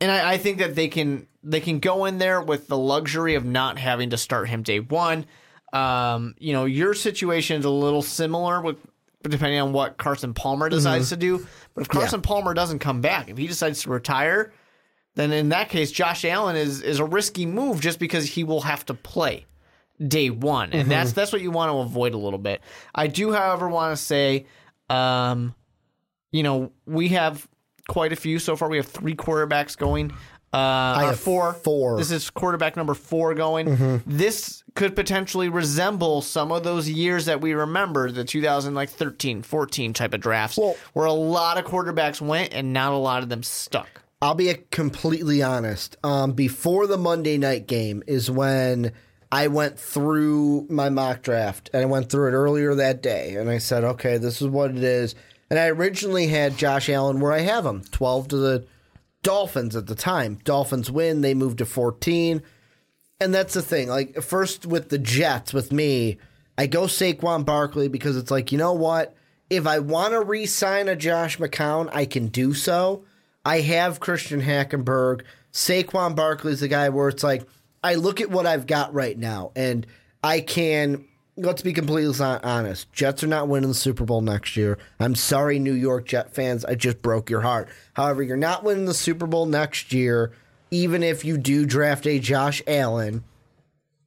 B: and I, I think that they can they can go in there with the luxury of not having to start him day one. Um, you know, your situation is a little similar with depending on what Carson Palmer decides to do. But if Carson Palmer doesn't come back, if he decides to retire, then in that case, Josh Allen is is a risky move just because he will have to play day one, and that's that's what you want to avoid a little bit. I do, however, want to say, um, you know, we have quite a few so far. We have three quarterbacks going. Uh, I
A: have
B: four.
A: four.
B: This is quarterback number four going. This could potentially resemble some of those years that we remember, the 2013, 14 type of drafts,
A: Well-
B: where a lot of quarterbacks went and not a lot of them stuck.
A: I'll be completely honest. Um, before the Monday night game is when I went through my mock draft, and I went through it earlier that day, and I said, okay, this is what it is. And I originally had Josh Allen where I have him, twelve to the Dolphins at the time. Dolphins win, they move to fourteen. And that's the thing. Like first with the Jets, with me, I go Saquon Barkley because it's like, you know what? If I want to re-sign a Josh McCown, I can do so. I have Christian Hackenberg. Saquon Barkley's the guy where it's like, I look at what I've got right now, and I can. Let's be completely honest. Jets are not winning the Super Bowl next year. I'm sorry, New York Jet fans. I just broke your heart. However, you're not winning the Super Bowl next year, even if you do draft a Josh Allen.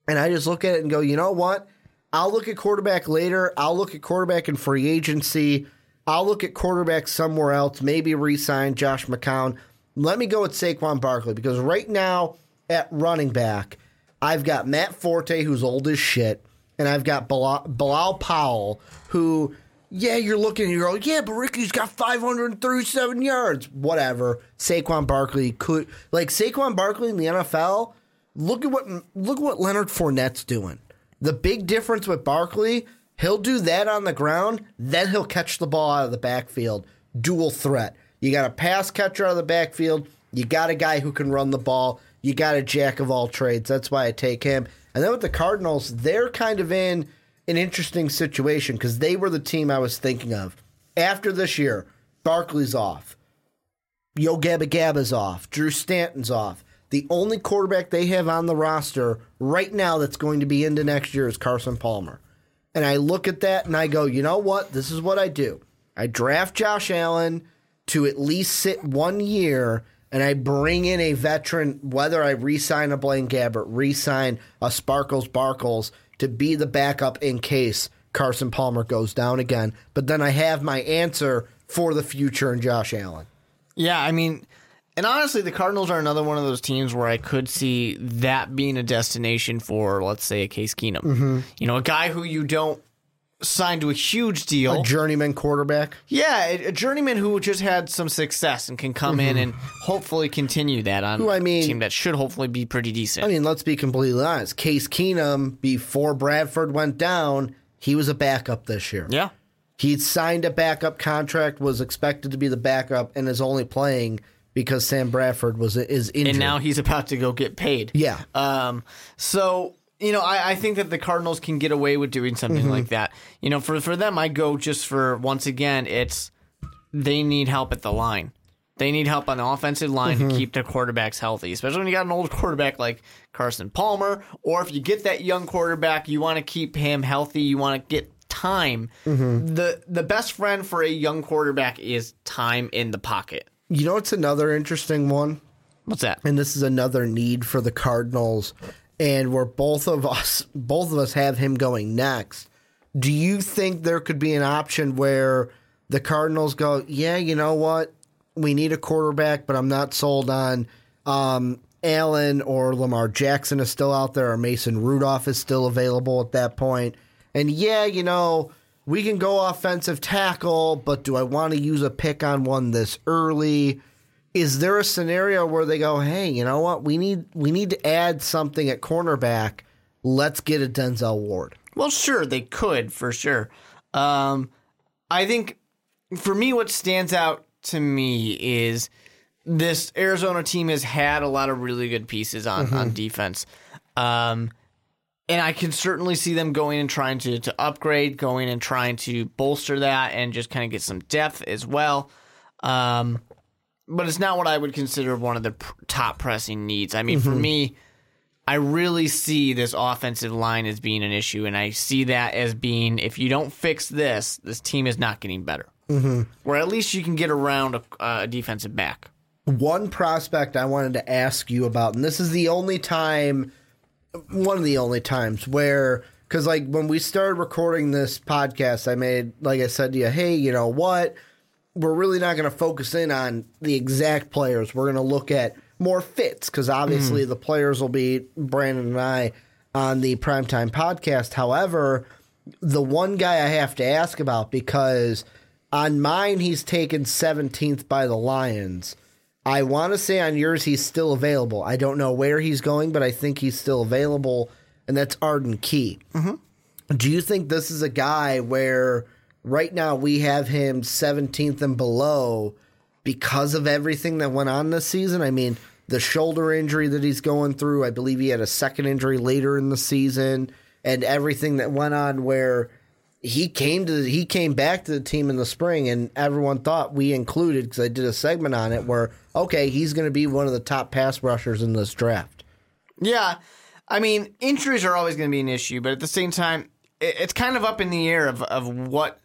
A: And I just look at it and go, you know what? I'll look at quarterback later. I'll look at quarterback in free agency. I'll look at quarterback somewhere else. Maybe re-sign Josh McCown. Let me go with Saquon Barkley because right now at running back, I've got Matt Forte, who's old as shit, and I've got Bilal, Bilal Powell, who, yeah, you're looking and you're going, yeah, but Ricky's got 537 yards. Whatever. Saquon Barkley could, like Saquon Barkley in the NFL. Look at what look at what Leonard Fournette's doing. The big difference with Barkley, he'll do that on the ground, then he'll catch the ball out of the backfield. Dual threat. You got a pass catcher out of the backfield. You got a guy who can run the ball. You got a jack of all trades. That's why I take him. And then with the Cardinals, they're kind of in an interesting situation because they were the team I was thinking of. After this year, Barkley's off. Yo Gabba Gabba's off. Drew Stanton's off. The only quarterback they have on the roster right now that's going to be into next year is Carson Palmer. And I look at that and I go, you know what? This is what I do. I draft Josh Allen to at least sit one year and I bring in a veteran, whether I re sign a Blaine Gabbert, re sign a Sparkles Barkles to be the backup in case Carson Palmer goes down again. But then I have my answer for the future in Josh Allen.
B: Yeah, I mean, and honestly, the Cardinals are another one of those teams where I could see that being a destination for, let's say, a Case Keenum.
A: Mm-hmm.
B: You know, a guy who you don't sign to a huge deal.
A: A journeyman quarterback.
B: yeah, a, journeyman who just had some success and can come in and hopefully continue that on
A: Mm-hmm. Who, I mean-
B: a team that should hopefully be pretty decent.
A: I mean, let's be completely honest. Case Keenum, before Bradford went down, he was a backup this year.
B: yeah.
A: He'd signed a backup contract, was expected to be the backup, and is only playing because Sam Bradford was is injured.
B: And now he's about to go get paid.
A: Yeah.
B: Um, so you know, I, I think that the Cardinals can get away with doing something
A: Mm-hmm.
B: like that. You know, for for them, I go just for once again, it's they need help at the line. They need help on the offensive line
A: Mm-hmm.
B: to keep their quarterbacks healthy, especially when you got an old quarterback like Carson Palmer, or if you get that young quarterback, you want to keep him healthy. You want to get time.
A: Mm-hmm.
B: The the best friend for a young quarterback is time in the pocket.
A: You know, it's another interesting one,
B: What's that?
A: and this is another need for the Cardinals, and where both of us, both of us have him going next. Do you think there could be an option where the Cardinals go, yeah, you know what, we need a quarterback, but I'm not sold on um, Allen or Lamar Jackson is still out there, or Mason Rudolph is still available at that point. point, and yeah, you know. We can go offensive tackle, but do I want to use a pick on one this early? Is there a scenario where they go, "Hey, you know what? We need we need to add something at cornerback. Let's get a Denzel Ward."
B: Well, sure, they could for sure. Um, I think for me, what stands out to me is this Arizona team has had a lot of really good pieces on on defense. Um, and I can certainly see them going and trying to, to upgrade, going and trying to bolster that and just kind of get some depth as well. Um, but it's not what I would consider one of the pr- top pressing needs. I mean, for me, I really see this offensive line as being an issue, and I see that as being if you don't fix this, this team is not getting better. Mm-hmm. Or at least you can get around a, a defensive back.
A: One prospect I wanted to ask you about, and this is the only time, one of the only times where, because like when we started recording this podcast, I made, like I said to you, hey, you know what? We're really not going to focus in on the exact players. We're going to look at more fits because obviously mm-hmm. the players will be Brandon and I on the primetime podcast. However, the one guy I have to ask about because on mine he's taken 17th by the Lions. I want to say on yours he's still available. I don't know where he's going, but I think he's still available, and that's Arden Key. Mm-hmm. Do you think this is a guy where right now we have him 17th and below because of everything that went on this season? I mean, the shoulder injury that he's going through, I believe he had a second injury later in the season, and everything that went on where he came to he came back to the team in the spring and everyone thought we included because I did a segment on it where okay he's going to be one of the top pass rushers in this draft.
B: Yeah, I mean injuries are always going to be an issue, but at the same time, it's kind of up in the air of of what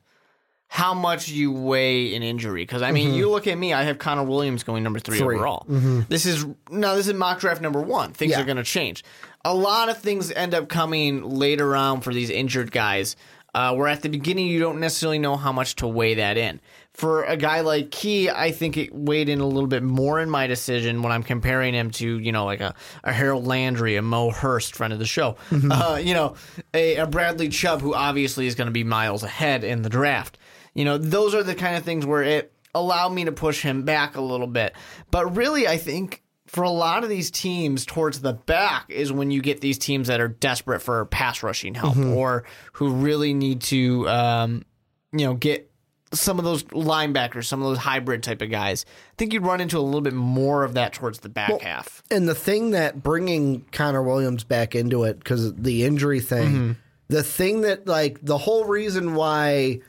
B: how much you weigh an injury. Because I mean, you look at me, I have Connor Williams going number 3
A: Three.
B: overall. This is no, this is mock draft number one. Things
A: Yeah.
B: are going to change. A lot of things end up coming later on for these injured guys. Uh, where at the beginning you don't necessarily know how much to weigh that in. For a guy like Key, I think it weighed in a little bit more in my decision when I'm comparing him to, you know, like a, a Harold Landry, a Mo Hurst, friend of the show, uh, you know, a, a Bradley Chubb, who obviously is going to be miles ahead in the draft. You know, those are the kind of things where it allowed me to push him back a little bit. But really, I think for a lot of these teams towards the back is when you get these teams that are desperate for pass rushing help or who really need to, um, you know, get some of those linebackers, some of those hybrid type of guys. I think you'd run into a little bit more of that towards the back half.
A: And the thing that bringing Connor Williams back into it because the injury thing, the thing that like the whole reason why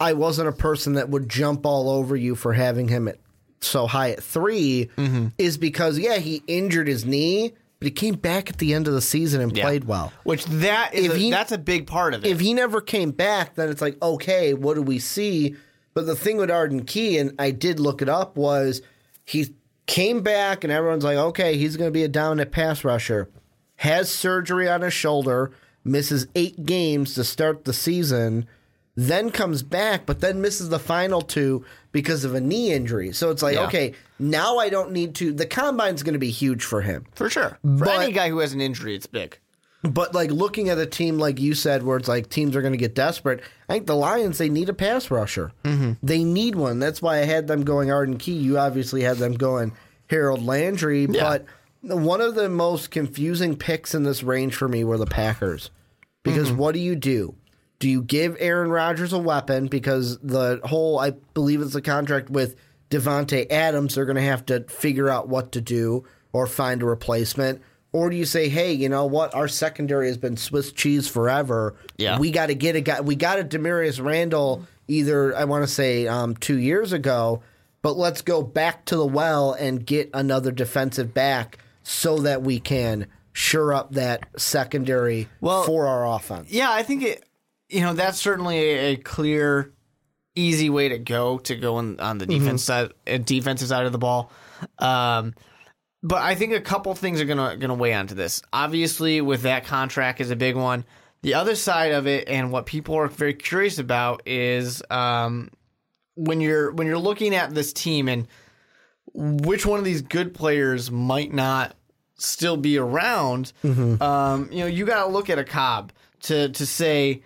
A: I wasn't a person that would jump all over you for having him at so high at 3 mm-hmm. is because yeah he injured his knee, but he came back at the end of the season and played well.
B: Which that is
A: If
B: a,
A: he-
B: that's a big part of it.
A: if he never came back, then it's like, okay, what do we see? But the thing with Arden Key, and I did look it up, was he came back and everyone's like, okay, he's going to be a dominant pass rusher. Has surgery on his shoulder, misses eight games to start the season, then comes back, but then misses the final two because of a knee injury. So it's like,
B: Yeah.
A: okay, now I don't need to. The combine's going to be huge for him.
B: for sure. For
A: But-
B: any guy who has an injury, it's big.
A: But like looking at a team like you said, where it's like teams are going to get desperate. I think the Lions they need a pass rusher. Mm-hmm. They need one. That's why I had them going Arden Key. You obviously had them going Harold Landry. But one of the most confusing picks in this range for me were the Packers. Because what do you do? Do you give Aaron Rodgers a weapon? Because the whole, I believe it's a contract with Davante Adams. They're going to have to figure out what to do or find a replacement. Or do you say, hey, you know what? Our secondary has been Swiss cheese forever.
B: Yeah.
A: We got to get a guy. We got a Damarious Randall either, I want to say, um, two years ago, but let's go back to the well and get another defensive back so that we can shore up that secondary
B: Well,
A: for our offense.
B: Yeah, I think it. You know, that's certainly a, a clear easy way to go to go on, on the defense side, uh, defensive side of the ball. Um, but I think a couple things are gonna gonna weigh onto this. Obviously, with that contract is a big one. The other side of it, and what people are very curious about, is um, when you're when you're looking at this team and which one of these good players might not still be around. Um, you know, you got to look at a Cobb to to say,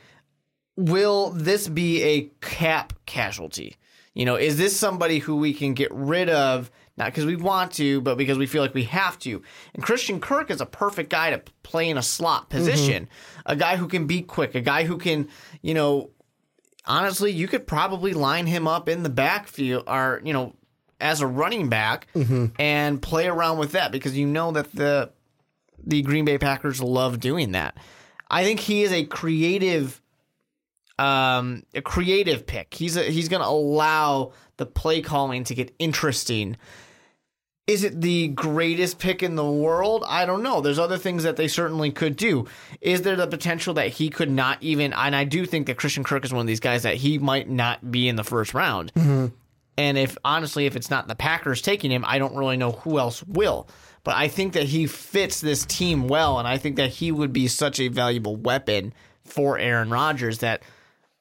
B: will this be a cap casualty? You know, is this somebody who we can get rid of? Not because we want to, but because we feel like we have to. And Christian Kirk is a perfect guy to play in a slot mm-hmm. position, a guy who can be quick, a guy who can, you know, honestly, you could probably line him up in the backfield or, you know, as a running back mm-hmm. and play around with that because you know that the the Green Bay Packers love doing that. I think he is a creative um a creative pick. He's a, he's going to allow the play calling to get interesting. Is it the greatest pick in the world? I don't know. There's other things that they certainly could do. Is there the potential that he could not even? And I do think that Christian Kirk is one of these guys that he might not be in the first round. And if honestly, if it's not the Packers taking him, I don't really know who else will. But I think that he fits this team well, and I think that he would be such a valuable weapon for Aaron Rodgers that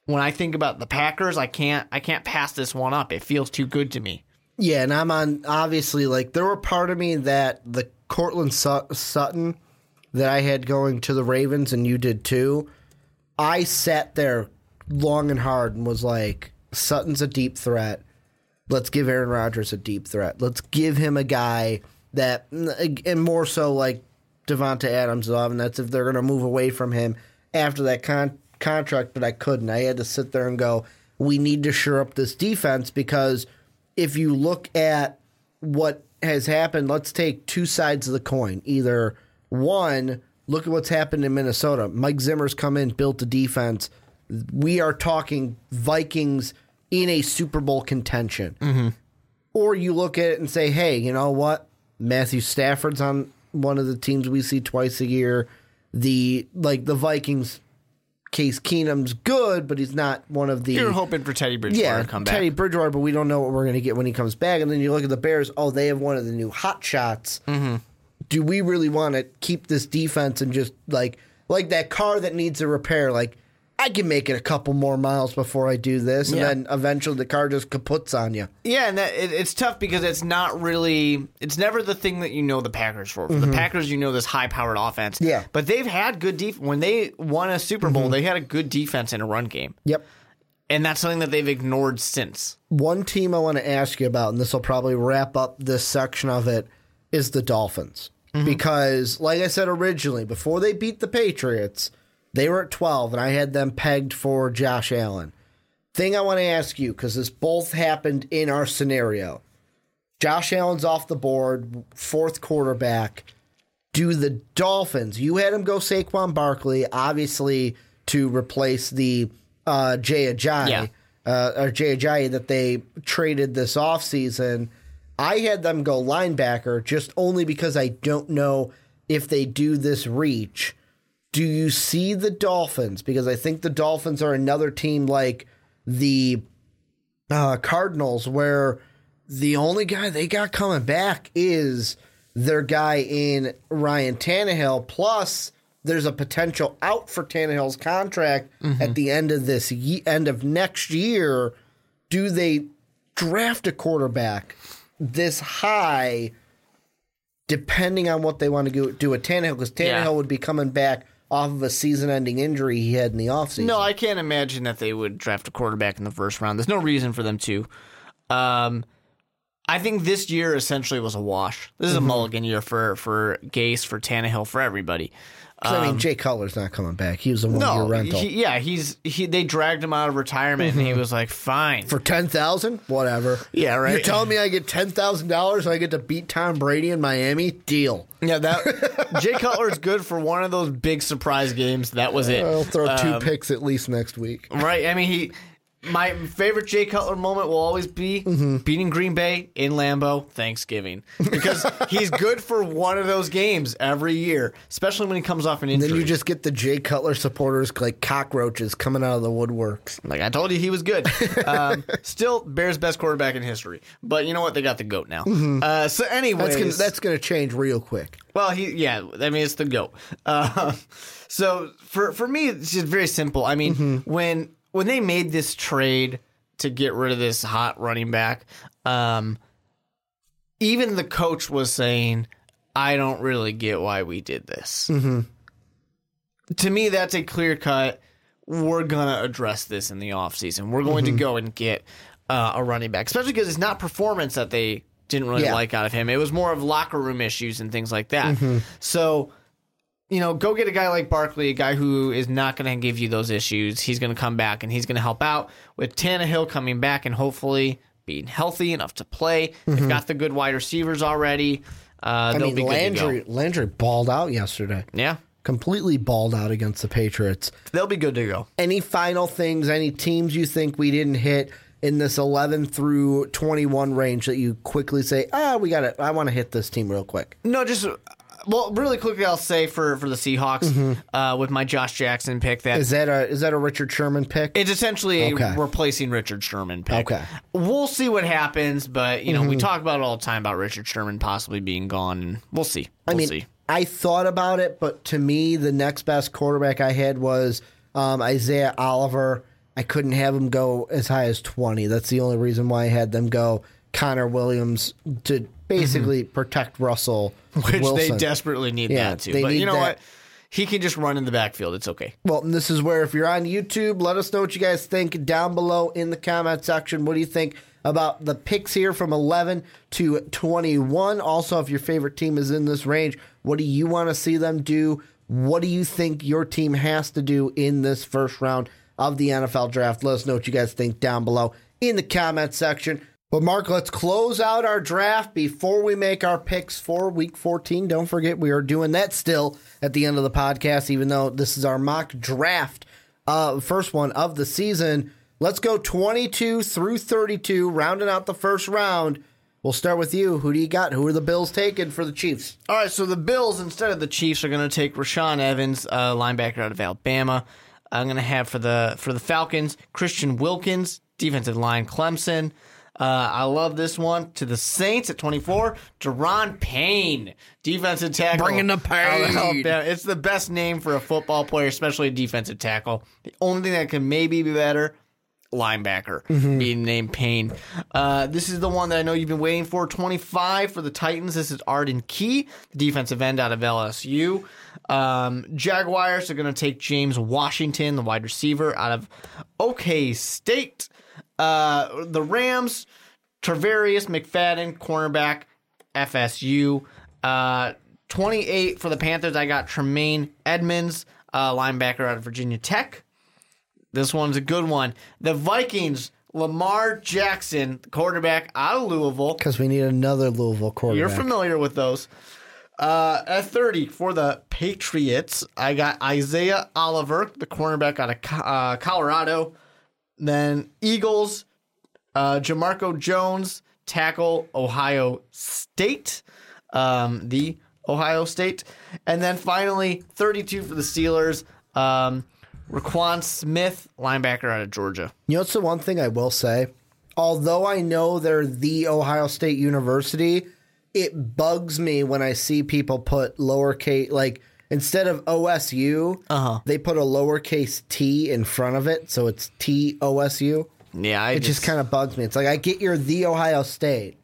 B: when I think about the Packers, I can't I can't pass this one up. It feels too good to me.
A: Yeah, and I'm on obviously like there were part of me that the Courtland Sut- Sutton that I had going to the Ravens and you did too. I sat there long and hard and was like, Sutton's a deep threat. Let's give Aaron Rodgers a deep threat. Let's give him a guy that, and more so like Davante Adams, and that's if they're going to move away from him after that con- contract. But I couldn't. I had to sit there and go, we need to shore up this defense because if you look at what has happened, let's take two sides of the coin. Either one, look at what's happened in Minnesota. Mike Zimmer's come in, built a defense. We are talking Vikings in a Super Bowl contention. Mm-hmm. Or you look at it and say, hey, you know what? Matthew Stafford's on one of the teams we see twice a year. The like the Vikings Case Keenum's good, but he's not one of the
B: You're hoping for Teddy Bridgewater
A: yeah,
B: to come back.
A: Teddy Bridgewater, but we don't know what we're going to get when he comes back. And then you look at the Bears. Oh, they have one of the new hot shots.
B: Mm-hmm.
A: Do we really want to keep this defense and just like like that car that needs a repair? Like I can make it a couple more miles before I do this, and
B: Yeah.
A: then eventually the car just kaputs on you.
B: Yeah, and that it, it's tough because it's not really. It's never the thing that you know the Packers for. For the mm-hmm. Packers, you know this high-powered offense.
A: Yeah.
B: but they've had good defense. When they won a Super Bowl, mm-hmm. they had a good defense in a run game,
A: Yep.
B: and that's something that they've ignored since.
A: One team I want to ask you about, and this will probably wrap up this section of it, is the Dolphins. Mm-hmm. Because, like I said originally, before they beat the Patriots, they were at 12, and I had them pegged for Josh Allen. Thing I want to ask you, because this both happened in our scenario Josh Allen's off the board, fourth quarterback. Do the Dolphins, you had him go Saquon Barkley, obviously to replace the uh, Jay Ajayi
B: Yeah.
A: uh, or Jay Ajayi that they traded this offseason. I had them go linebacker just only because I don't know if they do this reach. Do you see the Dolphins? Because I think the Dolphins are another team like the uh, Cardinals, where the only guy they got coming back is their guy in Ryan Tannehill. Plus, there's a potential out for Tannehill's contract at the end of this ye- end of next year. Do they draft a quarterback this high? Depending on what they want to do, do with Tannehill, because Tannehill
B: Yeah.
A: would be coming back off of a season-ending injury he had in the offseason.
B: No, I can't imagine that they would draft a quarterback in the first round. There's no reason for them to. Um, I think this year essentially was a wash. This is a mulligan year for for Gase, for Tannehill, for everybody.
A: 'Cause, I mean, Jay Cutler's not coming back. He was a one-year
B: No,
A: rental.
B: he, yeah, he's he. They dragged him out of retirement, and he was like, "Fine."
A: for ten thousand, whatever.
B: Yeah, right.
A: You're telling me I get ten thousand dollars and I get to beat Tom Brady in Miami? Deal.
B: yeah, that Jay Cutler's good for one of those big surprise games. That was it.
A: I'll throw two
B: Um,
A: picks at least next week.
B: Right. I mean, he my favorite Jay Cutler moment will always be
A: Mm-hmm.
B: beating Green Bay in Lambeau Thanksgiving because he's good for one of those games every year, especially when he comes off an injury.
A: Then you just get the Jay Cutler supporters like cockroaches coming out of the woodworks.
B: like I told you, he was good. Um, still, Bears' best quarterback in history, but you know what? They got the goat now. Uh, so, anyways,
A: Mm-hmm. That's that's gonna change real quick.
B: Well, he yeah, I mean it's the goat. Uh, so for for me, it's just very simple. I mean,
A: Mm-hmm.
B: when when they made this trade to get rid of this hot running back, um, even the coach was saying, "I don't really get why we did this."
A: Mm-hmm.
B: To me, that's a clear cut. We're gonna address this in the offseason. We're going
A: Mm-hmm.
B: to go and get uh, a running back, especially because it's not performance that they didn't really
A: Yeah.
B: like out of him. It was more of locker room issues and things like that.
A: Mm-hmm.
B: So, you know, go get a guy like Barkley, a guy who is not going to give you those issues. He's going to come back and he's going to help out with Tannehill coming back and hopefully being healthy enough to play. They've got the good wide receivers already. Uh,
A: Mm-hmm. I
B: they'll
A: mean,
B: be good
A: Landry
B: to go.
A: Landry balled out yesterday.
B: Yeah,
A: Completely balled out against the Patriots.
B: they'll be good to go.
A: Any final things? Any teams you think we didn't hit in this 11 through 21 range that you quickly say, ah, we got it. I want to hit this team real quick.
B: No, just well, really quickly, I'll say for for the Seahawks uh, with my Josh Jackson pick that
A: Mm-hmm. That a is that a Richard Sherman pick?
B: It's essentially
A: Okay.
B: a replacing Richard Sherman pick.
A: Okay. Mm-hmm.
B: We'll see what happens, but you know, we talk about it all the time about Richard Sherman possibly being gone and we'll see.
A: I
B: We'll
A: mean,
B: see.
A: I thought about it, but to me, the next best quarterback I had was um, Isaiah Oliver. I couldn't have him go as high as 20. That's the only reason why I had them go Connor Williams to basically protect Russell
B: Mm-hmm. Which
A: Wilson.
B: they desperately need
A: Yeah,
B: that too. But you know
A: that.
B: what? He can just run in the backfield. It's okay.
A: Well, and this is where if you're on YouTube, let us know what you guys think down below in the comment section. What do you think about the picks here from 11 to 21? Also, if your favorite team is in this range, what do you want to see them do? What do you think your team has to do in this first round of the NFL draft? Let us know what you guys think down below in the comment section. But Mark, let's close out our draft before we make our picks for week 14. Don't forget we are doing that still at the end of the podcast, even though this is our mock draft, uh, first one of the season. Let's go 22 through 32, rounding out the first round. We'll start with you. Who do you got? Who are the Bills taking for the Chiefs?
B: All right, so the Bills instead of the Chiefs are going to take Rashaan Evans, uh, linebacker out of Alabama. I'm going to have for the for the Falcons Christian Wilkins, defensive line Clemson. Uh, I love this one to the Saints at 24. Da'Ron Payne, defensive tackle.
A: Bringing the pain.
B: Alabama. It's the best name for a football player, especially a defensive tackle. The only thing that can maybe be better, linebacker
A: Mm-hmm.
B: being named Payne. Uh, this is the one that I know you've been waiting for. 25 for the Titans. This is Arden Key, the defensive end out of LSU. Um, Jaguars are going to take James Washington, the wide receiver out of OK State. Uh, the Rams, Tarvarus McFadden, cornerback, FSU. Uh, 28 for the Panthers. I got Tremaine Edmunds, uh, linebacker out of Virginia Tech. This one's a good one. The Vikings, Lamar Jackson, quarterback out of Louisville.
A: Because we need another Louisville quarterback.
B: You're familiar with those. Uh, at 30 for the Patriots, I got Isaiah Oliver, the cornerback out of uh, Colorado. Then Eagles, uh, Jamarco Jones, tackle Ohio State, um, the Ohio State. And then finally, 32 for the Steelers, um, Roquan Smith, linebacker out of Georgia.
A: You know, it's the one thing I will say? Although I know they're the Ohio State University, it bugs me when I see people put lowercase, like instead of OSU,
B: Uh-huh.
A: they put a lowercase t in front of it, so it's T O S U.
B: Yeah, I
A: It just kind of bugs me. It's like I get you're the Ohio State,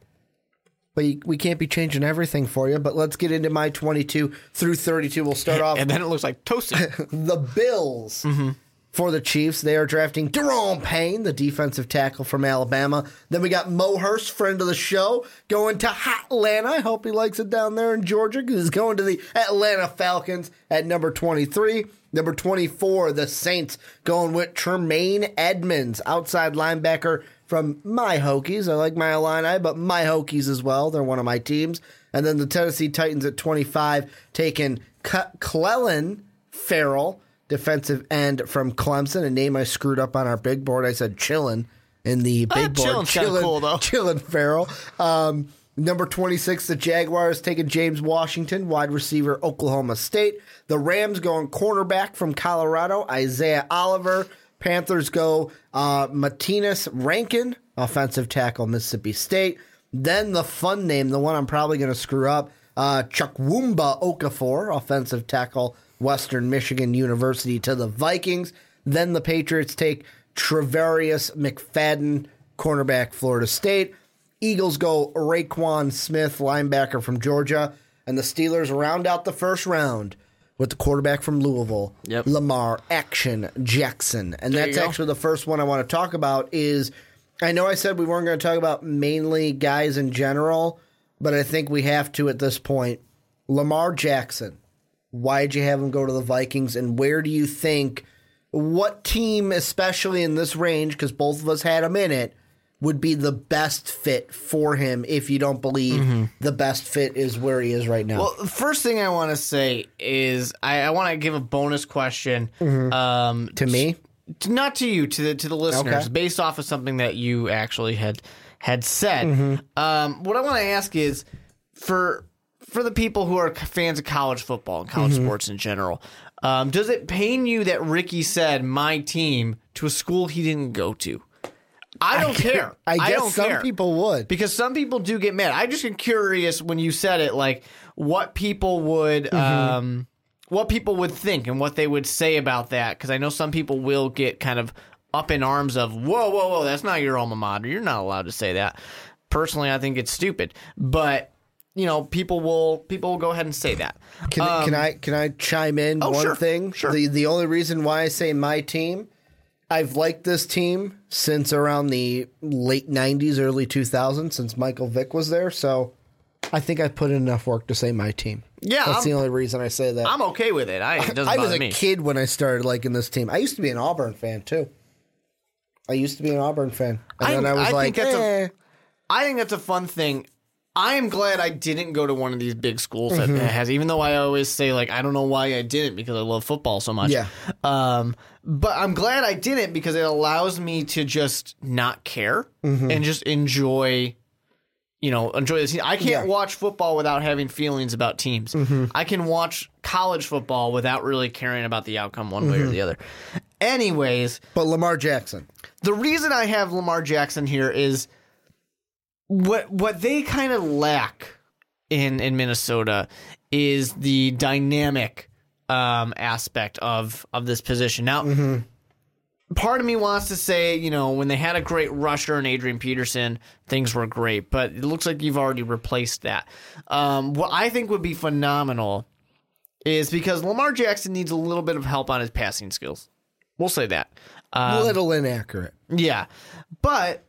A: but you, we can't be changing everything for you. But let's get into my 22 through 32. We'll start off
B: And then it looks like toasted.
A: the Bills for the Chiefs. They are drafting Jerome Payne, the defensive tackle from Alabama. Then we got Mo Hurst, friend of the show, going to Atlanta. I hope he likes it down there in Georgia because he's going to the Atlanta Falcons at number 23. Number 24, the Saints going with Tremaine Edmunds, outside linebacker from my Hokies. I like my Illini, but my Hokies as well. They're one of my teams. And then the Tennessee Titans at 25, taking Clelin Ferrell, defensive end from Clemson, a name I screwed up on our big board. I said Chillin in the
B: Uh,
A: big board.
B: Chillin's kinda cool, though.
A: Chillin Ferrell. Um, number 26, the Jaguars taking James Washington, wide receiver, Oklahoma State. The Rams going cornerback from Colorado, Isaiah Oliver. Panthers go uh, Martinas Rankin, offensive tackle, Mississippi State. Then the fun name, the one I'm probably going to screw up, uh, Chukwumba Okafor, offensive tackle, Western Michigan University to the Vikings. Then the Patriots take Tarvarus McFadden, cornerback, Florida State. Eagles go Roquan Smith, linebacker from Georgia. And the Steelers round out the first round with the quarterback from Louisville,
B: Yep.
A: Lamar Action Jackson. And
B: you
A: that's actually the first one I want to talk about is I know I said we weren't going to talk about mainly guys in general, but I think we have to at this point. Lamar Jackson. Why'd you have him go to the Vikings and where do you think what team, especially in this range, because both of us had him in it, would be the best fit for him if you don't believe the best fit is where he is right now?
B: Well, the first thing I want to say is I, I want to give a bonus question. Um,
A: to me,
B: not to you, to the to the listeners,
A: Okay.
B: based off of something that you actually had had said. Um, what I want to ask is for for the people who are fans of college football and college sports in general. Um, does it pain you that Ricky said my team to a school he didn't go to? I don't care.
A: I guess
B: don't
A: some
B: care.
A: people would.
B: because some people do get mad. I just get curious when you said it, like what people would,
A: Mm-hmm.
B: um, what people would think and what they would say about that. Because I know some people will get kind of up in arms of, whoa, whoa, whoa, that's not your alma mater. You're not allowed to say that. Personally, I think it's stupid, but you know, people will people will go ahead and say that.
A: Can, can I can I chime in
B: Um, oh,
A: one
B: sure,
A: thing?
B: sure.
A: The the only reason why I say my team, I've liked this team since around the late '90s, early 2000s, since Michael Vick was there. So I think I put in enough work to say my team.
B: Yeah,
A: that's
B: I'm-
A: the only reason I say that.
B: I'm okay with it. I it
A: I was a
B: me.
A: kid when I started liking this team. I used to be an Auburn fan too. I used to be an Auburn fan, and
B: I-
A: then I was
B: I
A: like,
B: think that's
A: eh.
B: I think that's a fun thing. I am glad I didn't go to one of these big schools
A: Mm-hmm.
B: that has, even though I always say like I don't know why I didn't because I love football so much.
A: Yeah.
B: Um, but I'm glad I didn't because it allows me to just not care
A: Mm-hmm.
B: and just enjoy. You know, enjoy the team. I can't
A: Yeah. Mm-hmm.
B: watch football without having feelings about teams. I can watch college football without really caring about the outcome one way or
A: Mm-hmm.
B: the other. Anyways,
A: but Lamar Jackson.
B: the reason I have Lamar Jackson here is what what they kind of lack in in Minnesota is the dynamic um, aspect of of this position. Now, part of me wants to say, you know, when they had a great rusher and Adrian Peterson, things were great, but it looks like you've already replaced that. Um, what I think would be phenomenal is because Lamar Jackson needs a little bit of help on his passing skills. We'll say that. Um,
A: little inaccurate.
B: yeah, but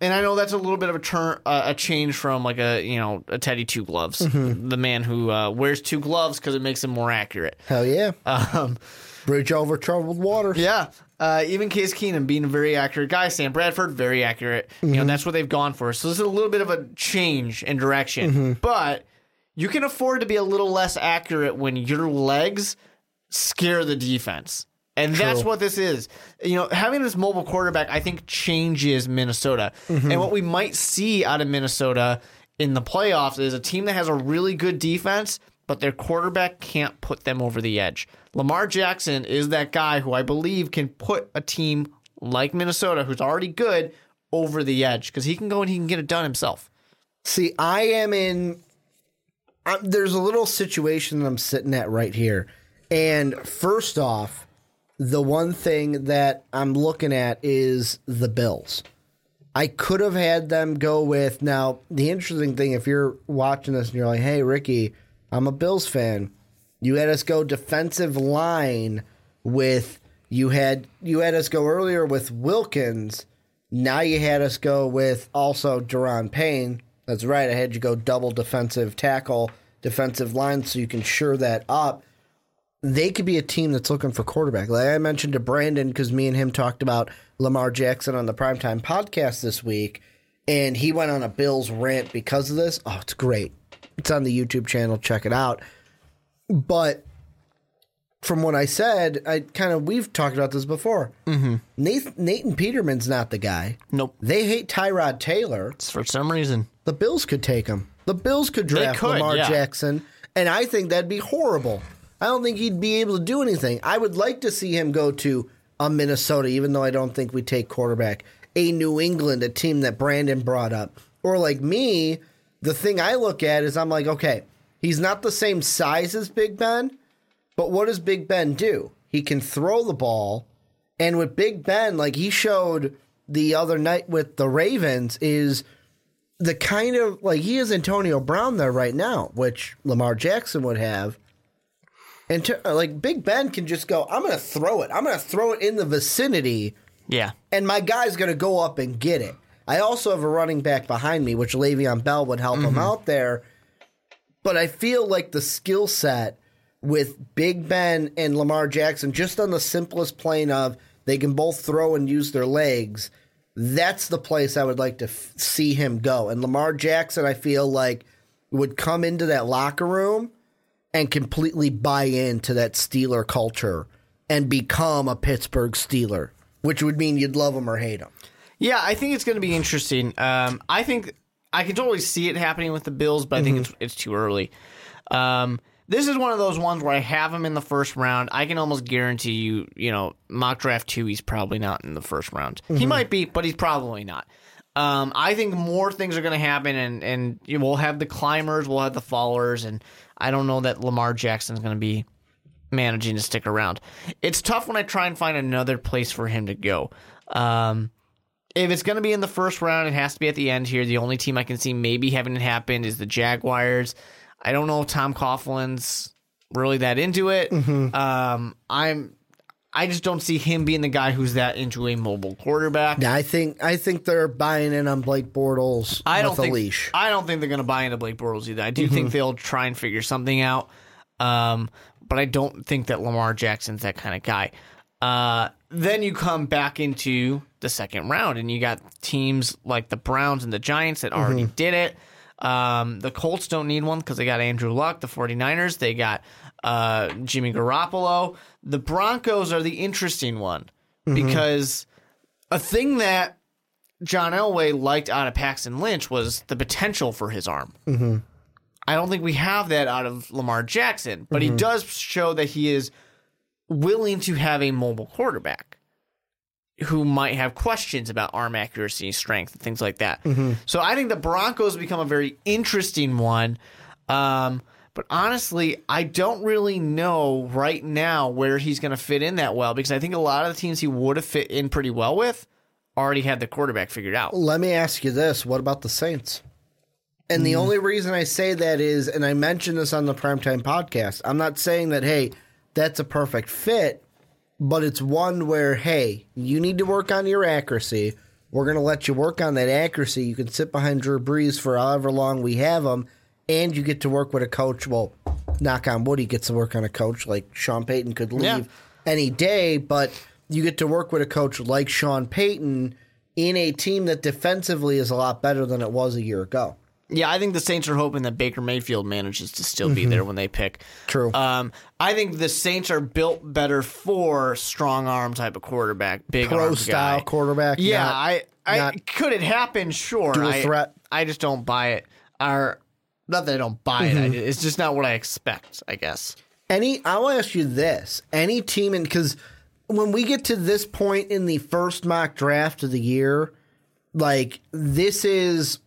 B: and I know that's a little bit of a turn, uh, a change from like a you know a Teddy Two Gloves, the man who uh, wears two gloves because it makes him more accurate.
A: Hell yeah.
B: Um,
A: Bridge over troubled water.
B: yeah, uh, even Case Keenum being a very accurate guy, Sam Bradford very accurate. You know that's what they've gone for. So this is a little bit of a change in direction, but you can afford to be a little less accurate when your legs scare the defense. And that's what this is. You know, having this mobile quarterback, I think, changes Minnesota. Mm-hmm. And what we might see out of Minnesota in the playoffs is a team that has a really good defense, but their quarterback can't put them over the edge. Lamar Jackson is that guy who I believe can put a team like Minnesota, who's already good, over the edge because he can go and he can get it done himself.
A: See, I am in. I'm, there's a little situation that I'm sitting at right here. And first off, the one thing that I'm looking at is the Bills. I could have had them go with. Now, the interesting thing, if you're watching this and you're like, hey, Ricky, I'm a Bills fan, you had us go defensive line with. You had you had us go earlier with Wilkins. Now you had us go with also Da'Ron Payne. That's right. I had you go double defensive tackle, defensive line, so you can shore that up. They could be a team that's looking for quarterback. Like I mentioned to Brandon, because me and him talked about Lamar Jackson on the Primetime podcast this week, and he went on a Bills rant because of this. Oh, it's great. It's on the YouTube channel. Check it out. But from what I said, I kind of we've talked about this before. Mm-hmm. Nathan, Nathan Peterman's not the guy.
B: Nope.
A: They hate Tyrod Taylor.
B: it's For some reason.
A: The Bills could take him. The Bills could draft
B: could,
A: Lamar
B: yeah.
A: Jackson, and I think that'd be horrible. I don't think he'd be able to do anything. I would like to see him go to a Minnesota, even though I don't think we take quarterback. A New England, a team that Brandon brought up, or like me, the thing I look at is I'm like, okay, he's not the same size as Big Ben, but what does Big Ben do? He can throw the ball, and with Big Ben, like he showed the other night with the Ravens, is the kind of like he is Antonio Brown there right now, which Lamar Jackson would have. And to, uh, like Big Ben can just go, I'm going to throw it. I'm going to throw it in the vicinity,
B: Yeah.
A: and my guy's going to go up and get it. I also have a running back behind me, which Le'Veon Bell would help him mm-hmm. out there. But I feel like the skill set with Big Ben and Lamar Jackson, just on the simplest plane of they can both throw and use their legs, that's the place I would like to f- see him go. And Lamar Jackson, I feel like, would come into that locker room and completely buy into that Steeler culture and become a Pittsburgh Steeler, which would mean you'd love him or hate him.
B: Yeah, I think it's going to be interesting. Um, I think I can totally see it happening with the Bills, but I think it's it's too early. Um, this is one of those ones where I have him in the first round. I can almost guarantee you, you know, mock draft two, he's probably not in the first round. He might be, but he's probably not. Um, I think more things are going to happen, and and you know, we'll have the climbers, we'll have the followers, and I don't know that Lamar Jackson's going to be managing to stick around. It's tough when I try and find another place for him to go. Um, if it's going to be in the first round, it has to be at the end here. The only team I can see maybe having it happen is the Jaguars. I don't know if Tom Coughlin's really that into it. Um, I'm, I just don't see him being the guy who's that into a mobile quarterback.
A: Yeah, I think I think they're buying in on Blake Bortles
B: I don't
A: with
B: think
A: a leash.
B: I don't think they're going to buy into Blake Bortles either. I do think they'll try and figure something out, um, but I don't think that Lamar Jackson's that kind of guy. Uh, then you come back into the second round, and you got teams like the Browns and the Giants that already did it. Um, the Colts don't need one because they got Andrew Luck. The 49ers, they got uh, Jimmy Garoppolo. The Broncos are the interesting one because a thing that John Elway liked out of Paxton Lynch was the potential for his arm. Mm-hmm. I don't think we have that out of Lamar Jackson, but he does show that he is willing to have a mobile quarterback who might have questions about arm accuracy, strength, and things like that. So I think the Broncos become a very interesting one. Um, but honestly, I don't really know right now where he's going to fit in that well because I think a lot of the teams he would have fit in pretty well with already had the quarterback figured out.
A: Let me ask you this: What about the Saints? And the mm. only reason I say that is, and I mentioned this on the primetime podcast. I'm not saying that hey, that's a perfect fit, but it's one where hey, you need to work on your accuracy. We're going to let you work on that accuracy. You can sit behind Drew Brees for however long we have him, and you get to work with a coach. Well, knock on wood, he gets to work on a coach like Sean Payton could leave
B: Yeah.
A: any day, but you get to work with a coach like Sean Payton in a team that defensively is a lot better than it was a year ago.
B: Yeah, I think the Saints are hoping that Baker Mayfield manages to still be there when they pick.
A: Mm-hmm. True.
B: Um, I think the Saints are built better for strong arm type of quarterback, big
A: Pro
B: arm
A: style
B: guy.
A: quarterback.
B: Yeah,
A: not-
B: I, I could it happen? Sure,
A: dual
B: I,
A: threat.
B: I just don't buy it. Or not that I don't buy it.
A: Mm-hmm.
B: I, it's just not what I expect. I guess.
A: Any, I will ask you this: any team, in because when we get to this point in the first mock draft of the year, like this is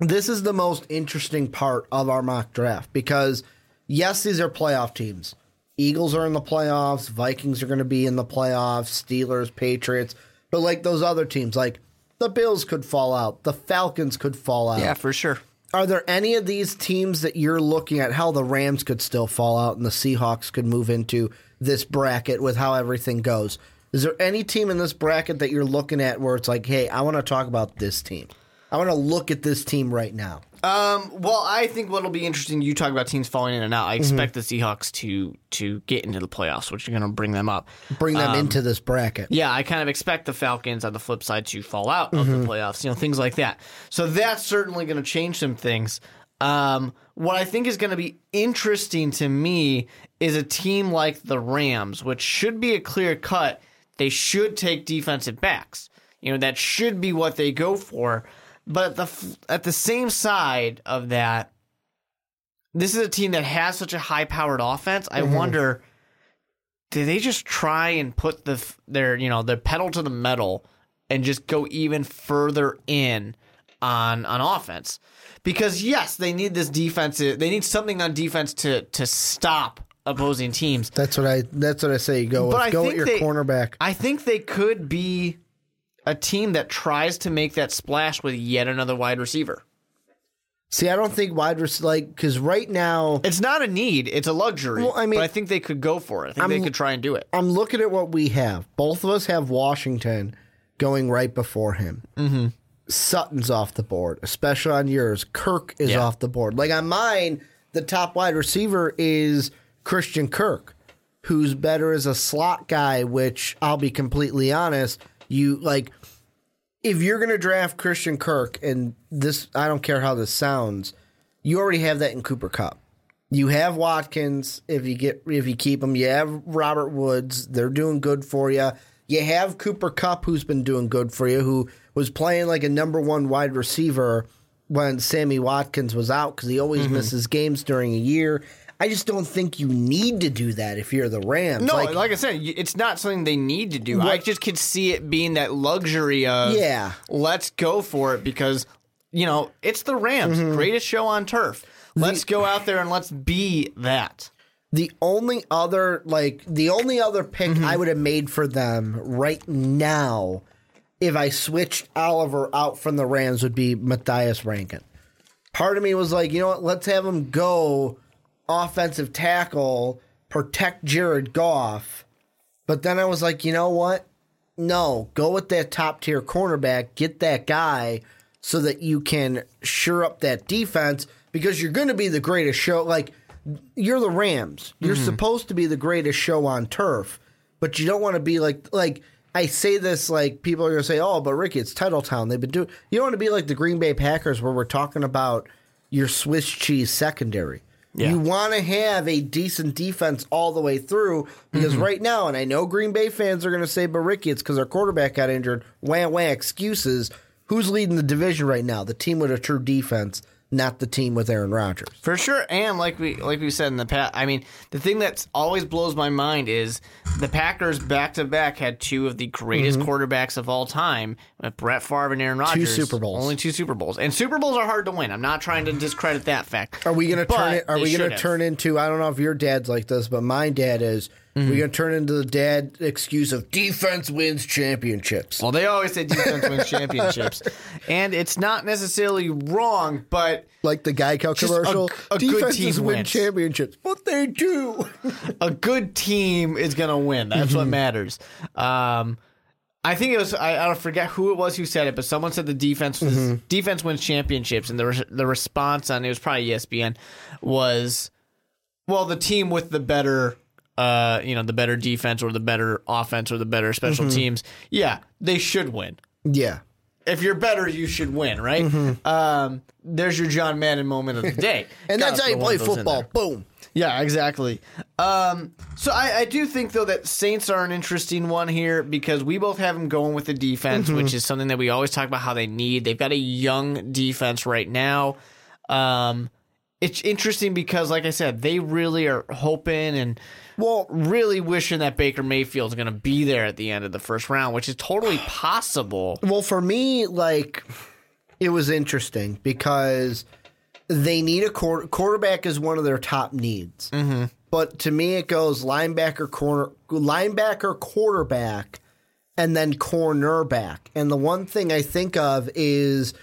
A: this is the most interesting part of our mock draft because yes, these are playoff teams. Eagles are in the playoffs. Vikings are going to be in the playoffs. Steelers, Patriots, but like those other teams, like the Bills could fall out. The Falcons could fall out.
B: Yeah, for sure.
A: Are there any of these teams that you're looking at how the Rams could still fall out and the Seahawks could move into this bracket with how everything goes? Is there any team in this bracket that you're looking at where it's like, hey, I want to talk about this team? I want to look at this team right now.
B: Um, well, I think what'll be interesting. You talk about teams falling in and out. I
A: Mm-hmm.
B: expect the Seahawks to to get into the playoffs, which are going to bring them up.
A: Bring them
B: Um,
A: into this bracket.
B: Yeah, I kind of expect the Falcons on the flip side to fall out of
A: Mm-hmm.
B: the playoffs, you know, things like that. So that's certainly going to change some things. Um, what I think is going to be interesting to me is a team like the Rams, which should be a clear cut. They should take defensive backs. You know, that should be what they go for. But at the at the same side of that, this is a team that has such a high powered offense. I mm-hmm. wonder, do they just try and put the their you know their pedal to the metal and just go even further in on on offense? Because yes, they need this defensive. They need something on defense to to stop opposing teams.
A: That's what I. That's what I say. Go with go with your
B: they-
A: cornerback.
B: I think they could be a team that tries to make that splash with yet another wide receiver.
A: See, I don't think wide receiver like because right now
B: It's not a need; it's a luxury.
A: Well, I mean-
B: but I think they could go for it. I think they
A: I'm-
B: could try and do it.
A: I'm looking at what we have. Both of us have Washington going right before him. Mm-hmm. Sutton's off the board, especially on yours. Kirk is
B: Yeah.
A: off the board. Like on mine, the top wide receiver is Christian Kirk, who's better as a slot guy. Which I'll be completely honest, you like if you're going to draft Christian Kirk, and this, I don't care how this sounds, you already have that in Cooper Kupp. You have Watkins if you get if you keep him. You have Robert Woods; they're doing good for you. You have Cooper Kupp, who's been doing good for you, who was playing like a number one wide receiver when Sammy Watkins was out because he always mm-hmm. misses games during a year. I just don't think you need to do that if you're the Rams.
B: No,
A: Like,
B: like, I said, it's not something they need to do. I just could see it being that luxury of
A: Yeah.
B: let's go for it because you know it's the Rams,
A: Mm-hmm.
B: greatest show on turf. Let's go out there and let's be that.
A: The only other like the only other pick
B: Mm-hmm.
A: I would have made for them right now if I switched Oliver out from the Rams would be Martinas Rankin. Part of me was like, you know what, let's have him go offensive tackle, protect Jared Goff. But then I was like, you know what? No, go with that top tier cornerback, get that guy so that you can sure up that defense because you're going to be the greatest show. Like, you're the Rams. You're mm-hmm. supposed to be the greatest show on turf, but you don't want to be like, like, I say this like people are going to say, oh, but Ricky, it's Titletown. They've been doing, you don't want to be like the Green Bay Packers where we're talking about your Swiss cheese secondary.
B: Yeah.
A: You want to have a decent defense all the way through because mm-hmm. right now, and I know Green Bay fans are going to say, but Ricky, it's because our quarterback got injured. Wah wah excuses. Who's leading the division right now? The team with a true defense, not the team with Aaron Rodgers.
B: For sure, and like we like we said in the past, I mean, the thing that always blows my mind is the Packers back to back had two of the greatest mm-hmm. quarterbacks of all time, Brett Favre and Aaron Rodgers.
A: Two Super Bowls.
B: only two Super Bowls, and Super Bowls are hard to win. I'm not trying to discredit that fact.
A: Are we going to turn it? Are we going to turn into? I don't know if your dad's like this, but my dad is.
B: Mm-hmm.
A: We're going to turn into the dad excuse of defense wins championships.
B: Well, they always say defense wins championships, and it's not necessarily wrong, but
A: Like the Geico
B: Just a-
A: commercial,
B: a good team
A: win
B: wins.
A: championships, but they do.
B: a good team is going to win. That's what matters. Um, I think it was I, I don't forget who it was who said it, but someone said the defense was, defense wins championships, and the re- the response on it was probably ESPN was, well, the team with the better. Uh, you know, the better defense or the better offense or the better special teams. Yeah, they should win.
A: yeah.
B: If you're better, you should win, right? Um, there's your John Madden moment of the day.
A: And
B: Gotta
A: that's how you play
B: of those in
A: football. Boom.
B: Yeah, exactly. Um, so I, I do think though that Saints are an interesting one here because we both have them going with the defense, which is something that we always talk about how they need. They've got a young defense right now. Um, it's interesting because, like I said, they really are hoping and well, really wishing that Baker Mayfield's going to be there at the end of the first round, which is totally possible.
A: Well, for me, like it was interesting because they need a quarter, quarterback is one of their top needs. Mm-hmm. But to me, it goes linebacker, corner, linebacker, quarterback, and then cornerback. And the one thing I think of is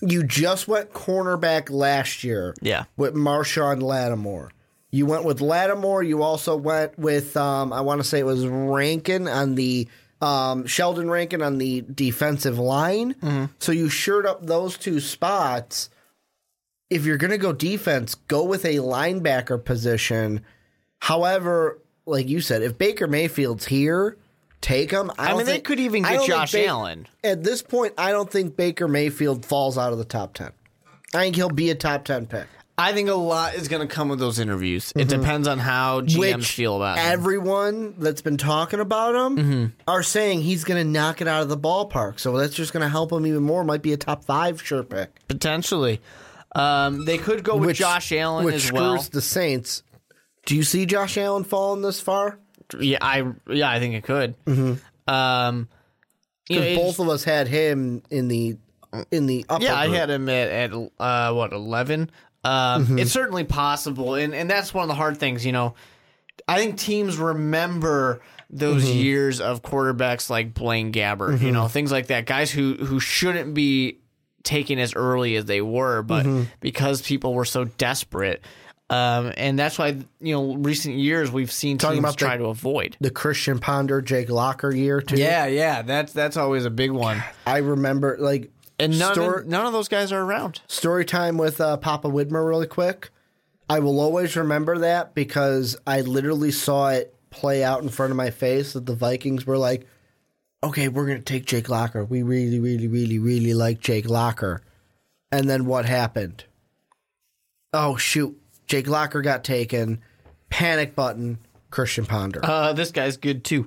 A: you just went cornerback last year.
B: Yeah.
A: with Marshon Lattimore. You went with Lattimore. You also went with um, I want to say it was Rankin on the um, Sheldon Rankin on the defensive line. So you shored up those two spots. If you're going to go defense, go with a linebacker position. However, like you said, if Baker Mayfield's here, take him. I,
B: I mean, they could even get Josh
A: Ba-
B: Allen.
A: At this point, I don't think Baker Mayfield falls out of the top ten. I think he'll be a top ten pick.
B: I think a lot is going to come with those interviews. It depends on how GMs
A: Which
B: feel about him.
A: everyone that's been talking about him
B: Mm-hmm.
A: are saying he's going to knock it out of the ballpark. So that's just going to help him even more. Might be a top five sure pick.
B: potentially. Um, they could go with Josh Allen
A: which
B: as
A: screws
B: well.
A: the Saints. Do you see Josh Allen falling this far?
B: Yeah, I yeah, I think it could. Um, you know,
A: Because both of us had him in the in the upper.
B: Yeah, I had him at, at uh, what eleven. Um, It's certainly possible, and and that's one of the hard things. You know, I think teams remember those years of quarterbacks like Blaine Gabbert. You know, things like that. Guys who who shouldn't be taken as early as they were, but because people were so desperate. Um, and that's why you know recent years we've seen
A: Talking
B: teams
A: about the-
B: try to avoid.
A: the Christian Ponder, Jake Locker year too.
B: Yeah, yeah, that's that's always a big one.
A: I remember like
B: And none
A: Stor-
B: of, none of those guys are around.
A: story time with uh, Papa Widmer really quick. I will always remember that because I literally saw it play out in front of my face that the Vikings were like, okay, we're going to take Jake Locker. We really, really, really, really like Jake Locker. And then what happened? Oh, shoot. Jake Locker got taken. Panic button. Christian Ponder.
B: Uh, this guy's good too.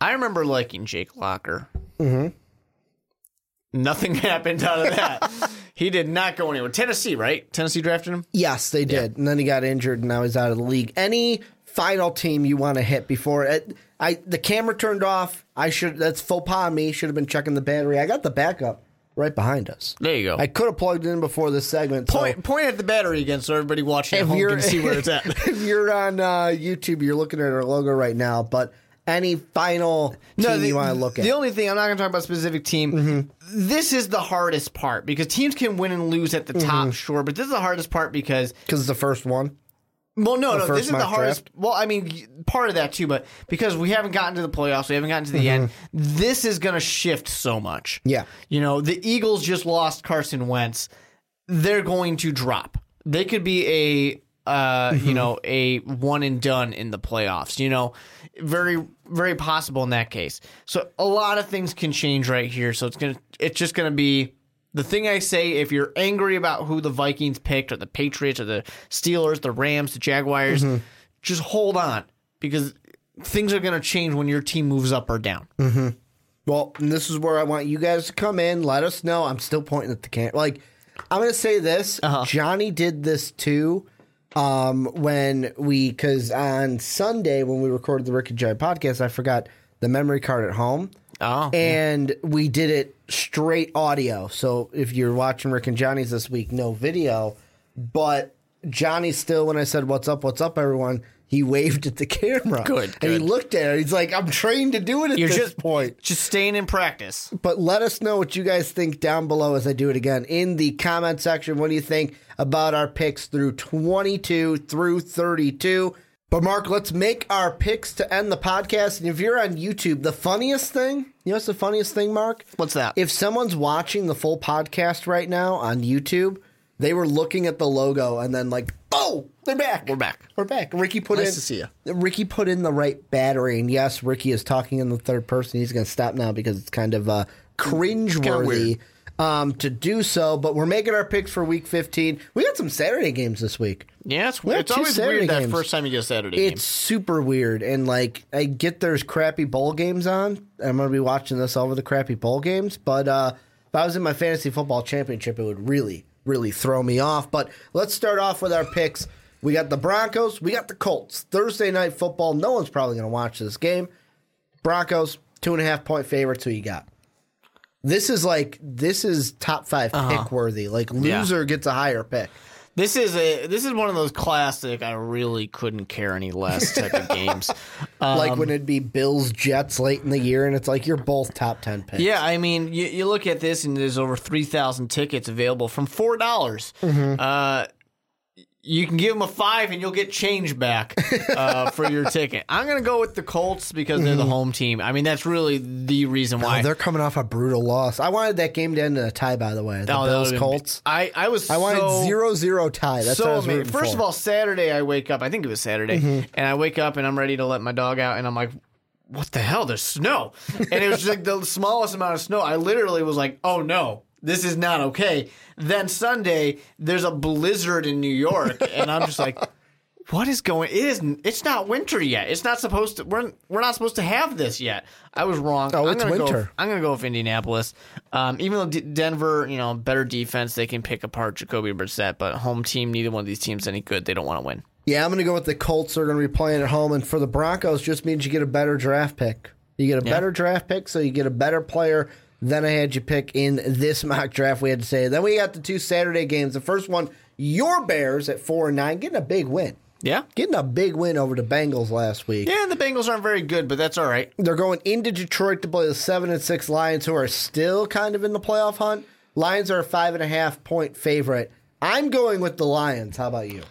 B: I remember liking Jake Locker. Mm-hmm. Nothing happened out of that. he did not go anywhere. Tennessee, right? Tennessee drafted him.
A: Yes, they did. And then he got injured and now he's out of the league. Any final team you want to hit before it, I the camera turned off. I should that's faux pas on me. Should have been checking the battery. I got the backup right behind us.
B: There you go.
A: I could have plugged in before this segment.
B: point
A: So
B: point at the battery again, so everybody watching at home can see where it's at.
A: if you're on uh, YouTube, you're looking at our logo right now. But any final team
B: the,
A: you want to look at?
B: The only thing I'm not going to talk about a specific team. Mm-hmm. This is the hardest part because teams can win and lose at the top, mm-hmm. sure, but this is the hardest part because
A: Because it's the first one.
B: Well, no, no. This is the hardest.
A: draft?
B: Well, I mean, part of that too, but because we haven't gotten to the playoffs, we haven't gotten to the end. Mm-hmm. This is going to shift so much.
A: Yeah.
B: You know, the Eagles just lost Carson Wentz. They're going to drop. They could be a, uh, you know, a one and done in the playoffs. You know, very, very possible in that case. So a lot of things can change right here. So it's gonna, it's just going to be the thing I say, if you're angry about who the Vikings picked, or the Patriots, or the Steelers, the Rams, the Jaguars, just hold on because things are going to change when your team moves up or down.
A: Well, and this is where I want you guys to come in. Let us know. I'm still pointing at the camera. Like, I'm going to say this.
B: Uh-huh.
A: Johnny did this too. Um, when we, because on Sunday when we recorded the Ricky Jai podcast, I forgot the memory card at home.
B: Oh,
A: and we did it straight audio. So if you're watching Rick and Johnny's this week, no video. But Johnny still, when I said "What's up? What's up, everyone?" He waved at the camera.
B: Good,
A: and he looked at it. He's like, "I'm trained to do it at
B: You're
A: this
B: just
A: point."
B: just staying in practice.
A: But let us know what you guys think down below as I do it again in the comment section. What do you think about our picks through 22 through 32? But Mark, let's make our picks to end the podcast. And if you're on YouTube, the funniest thing, you know what's the funniest thing, Mark?
B: What's that?
A: If someone's watching the full podcast right now on YouTube, they were looking at the logo and then like, oh, they're back.
B: We're back.
A: We're back. Ricky put
B: Nice
A: in
B: to see ya.
A: Ricky put in the right battery, and yes, Ricky is talking in the third person. He's going to stop now because it's kind of uh, cringeworthy
B: weird.
A: um, to do so. But we're making our picks for Week 15. We got some Saturday games this week.
B: Yeah, it's,
A: We have
B: it's always
A: Saturday
B: weird that
A: games.
B: first time you get a Saturday
A: It's super weird, and like I get there's crappy bowl games on. I'm going to be watching this over the crappy bowl games. But uh, if I was in my fantasy football championship, it would really, really throw me off. But let's start off with our picks. We got the Broncos. We got the Colts. Thursday night football. No one's probably going to watch this game. Broncos two and a half point favorites. Who you got? This is like this is top 5 uh-huh. pick worthy. Like loser gets a higher pick.
B: This is a this is one of those classic. I really couldn't care any less type of games.
A: like um, when it'd be Bills Jets late in the year, and it's like you're both top ten picks.
B: Yeah, I mean, you, you look at this, and there's over three thousand tickets available from four dollars. Mm-hmm. Uh, you can give them a five, and you'll get change back uh, for your ticket. I'm gonna go with the Colts because they're the home team. I mean, that's really the reason why.
A: Oh, they're coming off a brutal loss. I wanted that game to end in a tie. By the way, the
B: Oh,
A: Bills Colts.
B: I I was
A: I wanted
B: so,
A: zero zero tie. That's what I
B: so
A: was rooting
B: First
A: for.
B: of all, Saturday I wake up. I think it was Saturday, and I wake up and I'm ready to let my dog out, and I'm like, "What the hell? There's snow!" And it was just like the smallest amount of snow. I literally was like, "Oh no, this is not okay. Then Sunday, there's a blizzard in New York, and I'm just like, what is going? It isn't. It's not winter yet. It's not supposed to. We're we're not supposed to have this yet. I was wrong.
A: Oh,
B: I'm
A: it's
B: gonna Go,
A: winter.
B: I'm gonna go with Indianapolis. Um, even though D- Denver, you know, better defense, they can pick apart Jacoby Brissett, but home team, neither one of these teams any good. They don't want to win.
A: Yeah, I'm going to go with the Colts. They're going to be playing at home, and for the Broncos, just means you get a better draft pick. You get a
B: Yeah.
A: better draft pick, so you get a better player than I had you pick in this mock draft. We had to say. Then we got the two Saturday games. The first one, your Bears at four and nine, getting a big win,
B: Yeah.
A: getting a big win over the Bengals last week.
B: Yeah, the Bengals aren't very good, but that's all right.
A: They're going into Detroit to play the seven and six Lions, who are still kind of in the playoff hunt. Lions are a five and a half point favorite. I'm going with the Lions. How about you?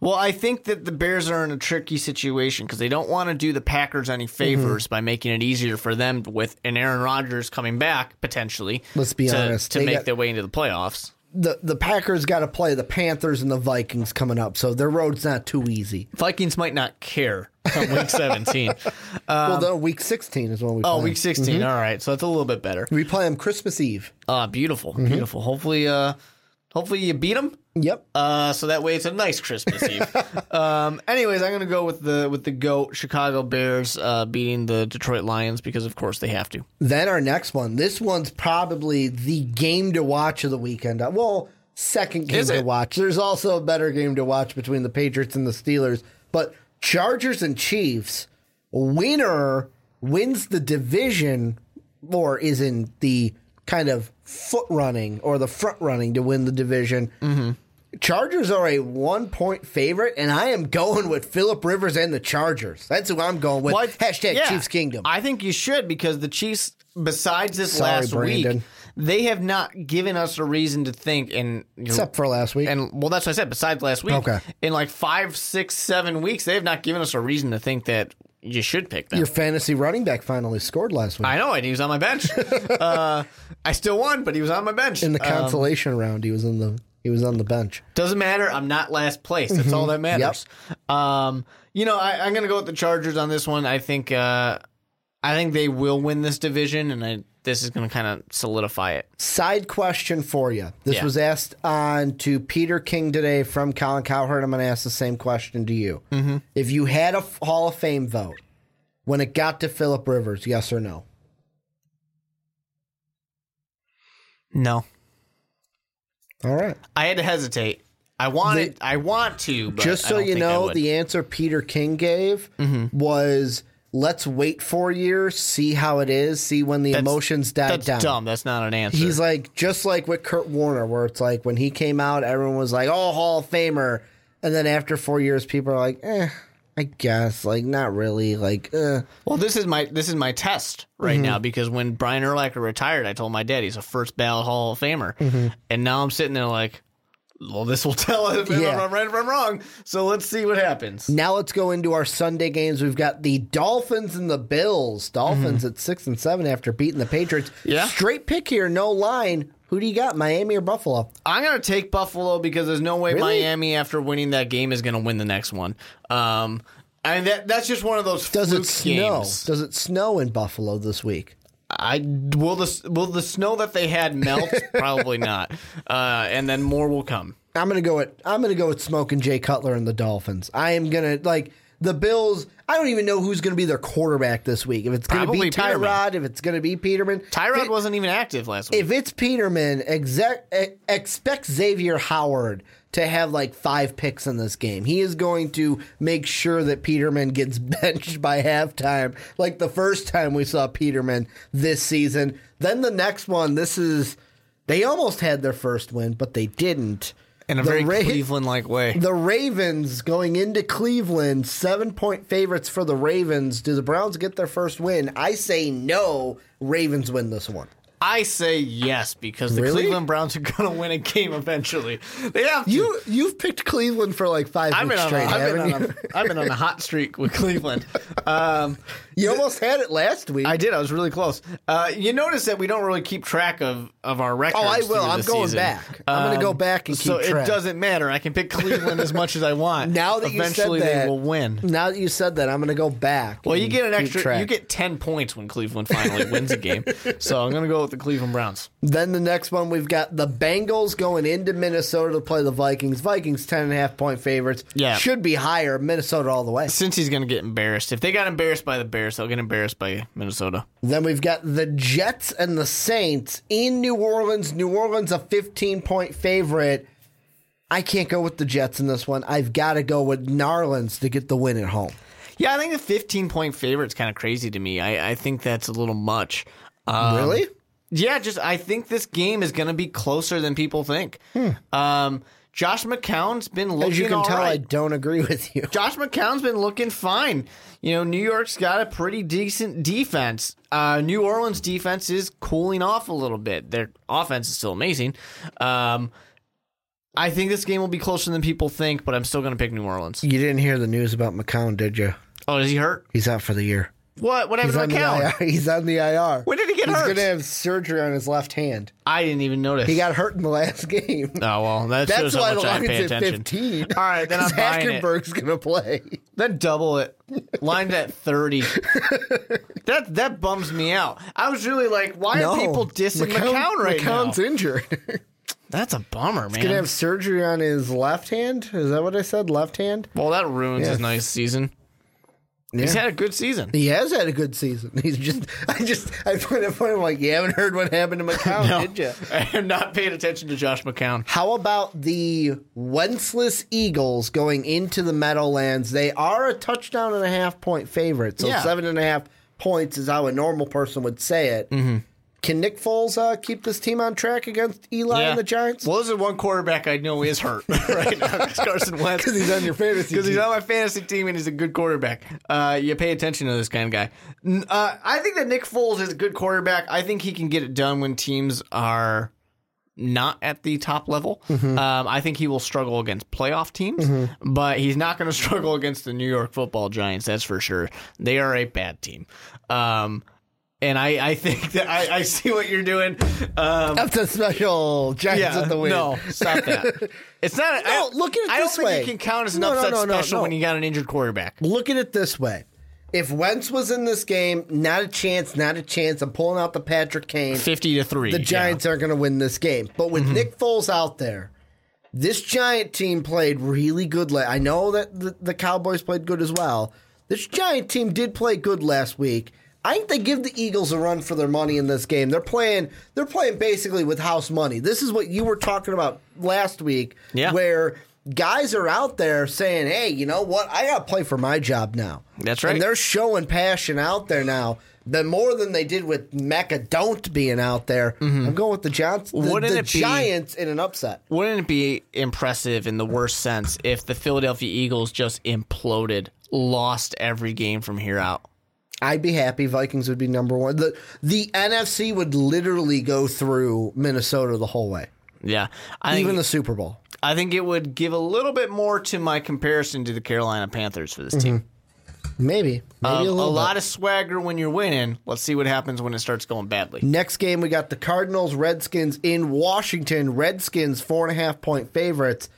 B: Well, I think that the Bears are in a tricky situation because they don't want to do the Packers any favors
A: Mm-hmm.
B: by making it easier for them with an Aaron Rodgers coming back potentially.
A: Let's be
B: to,
A: honest,
B: to
A: they
B: make
A: got-
B: their way into the playoffs.
A: the the Packers got to play the Panthers and the Vikings coming up, so their road's not too easy.
B: Vikings might not care on week 17.
A: well, the week 16 is when we.
B: Um, oh, week 16. All right, so that's a little bit better.
A: We play them Christmas Eve.
B: Uh, beautiful,
A: Mm-hmm.
B: beautiful. Hopefully, uh, hopefully you beat them.
A: Yep.
B: Uh, so that way it's a nice Christmas Eve. um, anyways, I'm gonna go with the with the goat Chicago Bears uh, beating the Detroit Lions because of course they have to.
A: Then our next one. This one's probably the game to watch of the weekend. Uh, Well, second game to watch. There's also a better game to watch between the Patriots and the Steelers, but Chargers and Chiefs. Winner wins the division, or is in the kind of foot running or the front running to win the division.
B: Mm-hmm.
A: Chargers are a one point favorite, and I am going with Philip Rivers and the Chargers. That's who I'm going with.
B: Well, I-
A: Hashtag
B: yeah.
A: Chiefs Kingdom.
B: I think you should because the Chiefs, besides this
A: Sorry,
B: last
A: Brandon.
B: week, they have not given us a reason to think. And you know,
A: Except for last week.
B: and well, that's what I said. Besides last week,
A: Okay.
B: in like five, six, seven weeks, they have not given us a reason to think that you should pick them.
A: Your fantasy running back finally scored last week.
B: I know, and he was on my bench. uh, I still won, but he was on my bench.
A: in the
B: Um,
A: consolation round, he was in the he was on the bench.
B: Doesn't matter. I'm not last place. That's all that matters. Yep. Um, you know, I, I'm going to go with the Chargers on this one. I think, uh, I think they will win this division, and I, this is going to kind of solidify it.
A: Side question for you. This
B: Yeah.
A: was asked on to Peter King today from Colin Cowherd. I'm going to ask the same question to you. Mm-hmm. If you had a Hall of Fame vote when it got to Philip Rivers, yes or no?
B: No,
A: All right.
B: I had to hesitate. I wanted, I want to, but
A: Just so you know.
B: Mm-hmm.
A: the answer Peter King gave was let's wait four years, see how it is, see when the
B: That's-
A: emotions die
B: that's
A: down.
B: dumb. That's not an answer.
A: He's like just like with Kurt Warner, where it's like when he came out, everyone was like, "Oh, Hall of Famer," and then after four years, people are like, "Eh, I guess, like not really, like." Eh.
B: Well, this is my this is my test right
A: Mm-hmm.
B: now because when Brian Urlacher retired, I told my dad he's a first ballot Hall of Famer,
A: Mm-hmm.
B: and now I'm sitting there like, well, this will tell us if
A: Yeah.
B: I'm right or if I'm wrong. So let's see what happens.
A: Now let's go into our Sunday games. We've got the Dolphins and the Bills. Dolphins at six and seven after beating the Patriots.
B: Mm-hmm. Yeah.
A: straight pick here, no line. Who do you got, Miami or Buffalo?
B: I'm gonna take Buffalo because there's no way
A: Really?
B: Miami after winning that game is gonna win the next one. Um, I mean that that's just one of those
A: Does it snow?
B: games.
A: Does it snow in Buffalo this week?
B: I will the will the snow that they had melt? Probably not. Uh, and then more will come.
A: I'm gonna go with I'm gonna go with smoking Jay Cutler and the Dolphins. I am gonna like the Bills. I don't even know who's gonna be their quarterback this week. If it's gonna be Tyrod, if it's gonna be Peterman,
B: Tyrod
A: If-
B: wasn't even active last week.
A: If it's Peterman, exec, expect Xavier Howard to have like five picks in this game. He is going to make sure that Peterman gets benched by halftime, like the first time we saw Peterman this season. Then the next one, this is they almost had their first win, but they didn't.
B: In a
A: The
B: very
A: Ra-
B: Cleveland-like way.
A: The Ravens going into Cleveland, seven point favorites for the Ravens. Do the Browns get their first win? I say no. Ravens win this one.
B: I say yes because the
A: Really?
B: Cleveland Browns are going to win a game eventually. They have to.
A: You you've picked Cleveland for like 5
B: I've been,
A: weeks
B: on a,
A: straight,
B: I've,
A: haven't
B: been
A: you?
B: on a, I've been on a hot streak with Cleveland. Um,
A: You almost had it last week.
B: I did. I was really close. Uh, you notice that we don't really keep track of, of our records.
A: Oh, I will. I'm going
B: season.
A: back. I'm gonna go back and
B: so
A: keep track.
B: So it doesn't matter. I can pick Cleveland as much as I want.
A: Now that you said
B: eventually
A: that-
B: they will win.
A: now that you said that, I'm going to go back.
B: Well, you get an extra.
A: track.
B: You get ten points when Cleveland finally wins a game. So I'm going to go with the Cleveland Browns.
A: Then the next one, we've got the Bengals going into Minnesota to play the Vikings. Vikings, 10.5 point favorites.
B: Yeah.
A: Should be higher. Minnesota all the way.
B: Since he's going to get embarrassed, if they got embarrassed by the Bears, they'll get embarrassed by Minnesota.
A: Then we've got the Jets and the Saints in New Orleans. New Orleans, a 15 point favorite. I can't go with the Jets in this one. I've got to go with Narlands to get the win at home.
B: Yeah, I think the 15 point favorite's kind of crazy to me. I, I think that's a little much. Um,
A: really?
B: Yeah, just I think this game is going to be closer than people think. Um, Josh McCown's been looking
A: As you can tell, I don't agree with you.
B: Josh McCown's been looking fine. You know, New York's got a pretty decent defense. Uh, New Orleans defense is cooling off a little bit. Their offense is still amazing. Um, I think this game will be closer than people think, but I'm still going to pick New Orleans.
A: You didn't hear the news about McCown, did you?
B: Oh, is he hurt?
A: He's out for the year.
B: What? What
A: He's
B: happened
A: on,
B: to
A: the
B: McCown?
A: IR. He's on the IR.
B: When did he get
A: He's
B: hurt?
A: He's going to have surgery on his left hand.
B: I didn't even notice.
A: He got hurt in the last game.
B: Oh well, that
A: That's why the line's at 15.
B: All right, then I'm buying.
A: Hackenberg's going to play.
B: Then double it. Line's at thirty. that that bums me out. I was really like, why are people dissing McCown, right
A: McCown's
B: now?
A: injured.
B: That's a bummer, man.
A: He's going to have surgery on his left hand. Is that what I said? Left hand?
B: well, that ruins
A: Yeah.
B: his nice season. He's
A: Yeah.
B: had a good season.
A: He has had a good season. He's just, I just, I put it point. I'm like, you haven't heard what happened to McCown,
B: No,
A: did you?
B: I am not paying attention to Josh McCown.
A: How about the Wentzless Eagles going into the Meadowlands? They are a touchdown and a half point favorite, so
B: Yeah.
A: seven and a half points is how a normal person would say it.
B: Mm-hmm.
A: Can Nick Foles uh, keep this team on track against Eli and the Giants?
B: Well, this is one quarterback I know is hurt right now. It's Carson Wentz.
A: Because he's on your fantasy team.
B: Because he's on my fantasy team and he's a good quarterback. Uh, you pay attention to this kind of guy. Uh, I think that Nick Foles is a good quarterback. I think he can get it done when teams are not at the top level.
A: Mm-hmm.
B: Um, I think he will struggle against playoff teams, but he's not going to struggle against the New York Football Giants. That's for sure. They are a bad team. Um, and I, I think that I, I see what you're doing. Um,
A: That's a special Giants
B: yeah,
A: at the win.
B: no, stop that. It's not. I,
A: No, look at it
B: I don't
A: this
B: think
A: way.
B: it can count as an
A: No,
B: upset
A: no, no,
B: special when you got an injured quarterback.
A: Look at it this way. If Wentz was in this game, not a chance, not a chance. I'm pulling out the Patrick Kane.
B: Fifty to three.
A: the Giants aren't going to win this game. But
B: Mm-hmm.
A: with Nick Foles out there, this Giant team played really good. La- I know that the, the Cowboys played good as well. This Giant team did play good last week. I think they give the Eagles a run for their money in this game. They're playing. They're playing basically with house money. This is what you were talking about last week,
B: Yeah.
A: where guys are out there saying, "Hey, you know what? I got to play for my job now."
B: That's right.
A: And they're showing passion out there now. The more than they did with Mecca Don't being out there. I'm going with the Giants. The,
B: Mm-hmm. Wouldn't
A: the
B: it be-
A: Giants in an upset.
B: Wouldn't it be impressive in the worst sense if the Philadelphia Eagles just imploded, lost every game from here out?
A: I'd be happy. Vikings would be number one. The the NFC would literally go through Minnesota the whole way,
B: Yeah, I
A: even
B: think,
A: the Super Bowl.
B: I think it would give a little bit more to my comparison to the Carolina Panthers for this team.
A: Maybe, maybe
B: Um,
A: a
B: a lot
A: bit.
B: of swagger when you're winning. Let's see what happens when it starts going badly.
A: Next game, we got the Cardinals Redskins in Washington. Redskins four and a half point favorites.